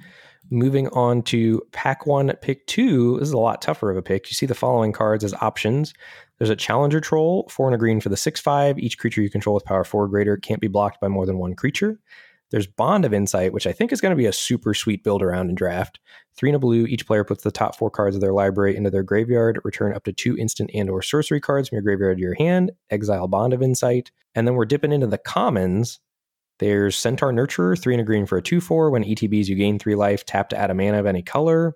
Moving on to pack one, pick two. This is a lot tougher of a pick. You see the following cards as options. There's a Challenger Troll, four and a green for the 6 5. Each creature you control with power four or greater can't be blocked by more than one creature. There's Bond of Insight, which I think is going to be a super sweet build around in draft. Three in a blue, each player puts the top four cards of their library into their graveyard, return up to two instant and or sorcery cards from your graveyard to your hand, exile Bond of Insight. And then we're dipping into the commons. There's Centaur Nurturer, three in a green for a 2-4. When ETBs, you gain three life, tap to add a mana of any color.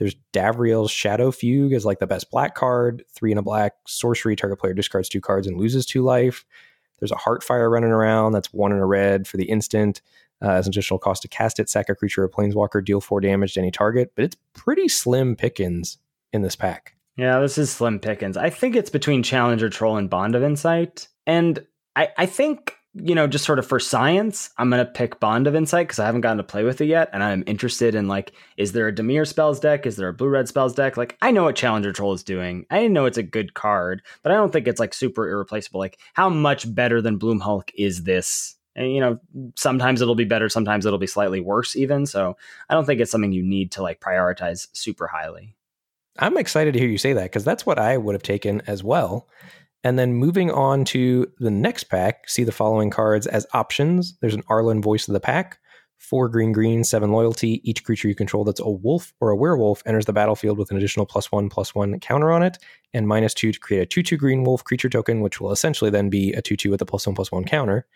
There's Davriel's Shadowfugue is like the best black card. Three in a black, sorcery, target player discards two cards and loses two life. There's a Heartfire running around. That's one in a red for the instant. Uh, as an additional cost to cast it, sack a creature or planeswalker, deal four damage to any target. But it's pretty slim pickings in this pack.
Yeah, this is slim pickings. I think it's between Challenger Troll and Bond of Insight. And I, I think you know, just sort of for science, I'm gonna pick Bond of Insight because I haven't gotten to play with it yet, and I'm interested in like, is there a Dimir spells deck? Is there a blue red spells deck? Like, I know what Challenger Troll is doing. I know it's a good card, but I don't think it's like super irreplaceable. Like, how much better than Bloom Hulk is this? And you know, sometimes it'll be better, sometimes it'll be slightly worse, even. So I don't think it's something you need to like prioritize super highly.
I'm excited to hear you say that because that's what I would have taken as well. And then moving on to the next pack, see the following cards as options. There's an Arlinn Voice of the Pack, Four green, green, seven loyalty. Each creature you control that's a wolf or a werewolf enters the battlefield with an additional plus one, plus one counter on it, and minus two to create a 2 2 green wolf creature token, which will essentially then be a 2 2 with a plus one, plus one counter.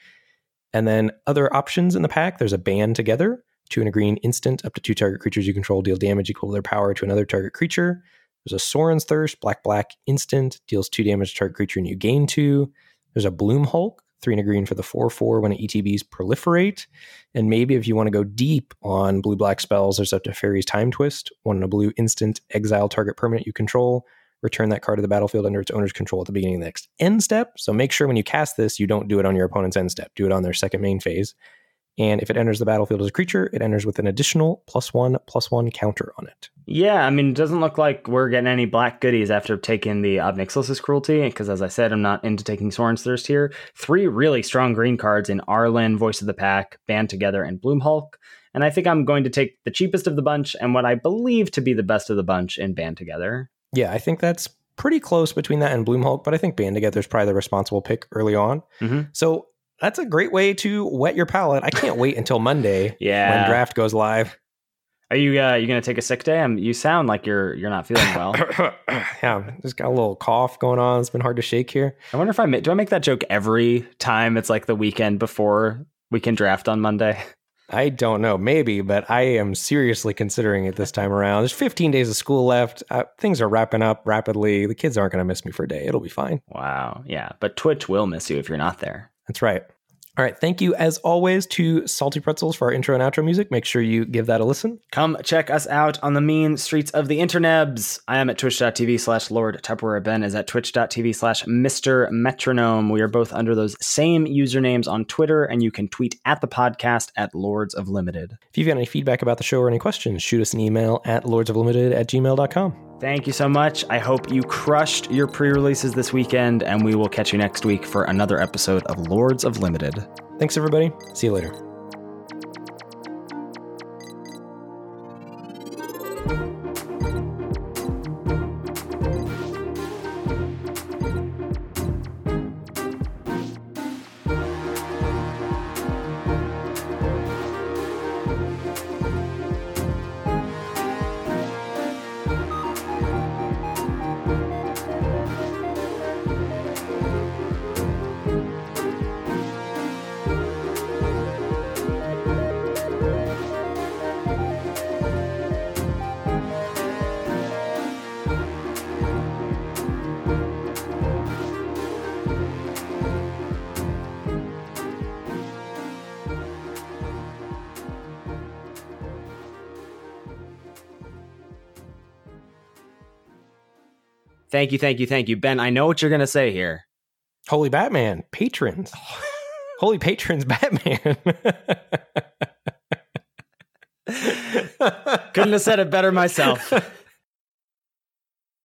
And then other options in the pack there's a band together, two and a green instant, up to two target creatures you control deal damage equal to their power to another target creature. There's a Sorin's Thirst, black, black, instant, deals two damage to target creature and you gain two. There's a Bloom Hulk, three and a green for the 4 4 when ETBs proliferate. And maybe if you want to go deep on blue black spells, there's up Teferi's Time Twist, one in a blue instant, exile target permanent you control, return that card to the battlefield under its owner's control at the beginning of the next end step. So make sure when you cast this, you don't do it on your opponent's end step, do it on their second main phase. And if it enters the battlefield as a creature, it enters with an additional plus one, plus one counter on it.
Yeah, I mean, it doesn't look like we're getting any black goodies after taking the Ob Nixilis' cruelty, because as I said, I'm not into taking Sorin's Thirst here. Three really strong green cards in Arlinn, Voice of the Pack, Band Together, and Bloom Hulk. And I think I'm going to take the cheapest of the bunch and what I believe to be the best of the bunch in Band Together.
Yeah, I think that's pretty close between that and Bloom Hulk, but I think Band Together is probably the responsible pick early on.
Mm-hmm.
So that's a great way to wet your palate. I can't wait until Monday
Yeah.
when draft goes live.
Are you uh, you going to take a sick day? Um you sound like you're you're not feeling well.
yeah, just got a little cough going on. It's been hard to shake here.
I wonder if I ma- do I make that joke every time it's like the weekend before we can draft on Monday.
I don't know, maybe, but I am seriously considering it this time around. There's 15 days of school left. Uh, things are wrapping up rapidly. The kids aren't going to miss me for a day. It'll be fine.
Wow. Yeah, but Twitch will miss you if you're not there.
That's right. All right. Thank you, as always, to Salty Pretzels for our intro and outro music. Make sure you give that a listen.
Come check us out on the mean streets of the internebs. I am at twitch.tv slash Lord Tupperware. Ben is at twitch.tv slash Mr. Metronome. We are both under those same usernames on Twitter, and you can tweet at the podcast at Lords of Limited.
If you've got any feedback about the show or any questions, shoot us an email at lordsoflimited at gmail.com.
Thank you so much. I hope you crushed your pre releases this weekend, and we will catch you next week for another episode of Lords of Limited.
Thanks, everybody. See you later.
Thank you, thank you, thank you. Ben, I know what you're going to say here.
Holy Batman, patrons. Holy patrons, Batman.
Couldn't have said it better myself.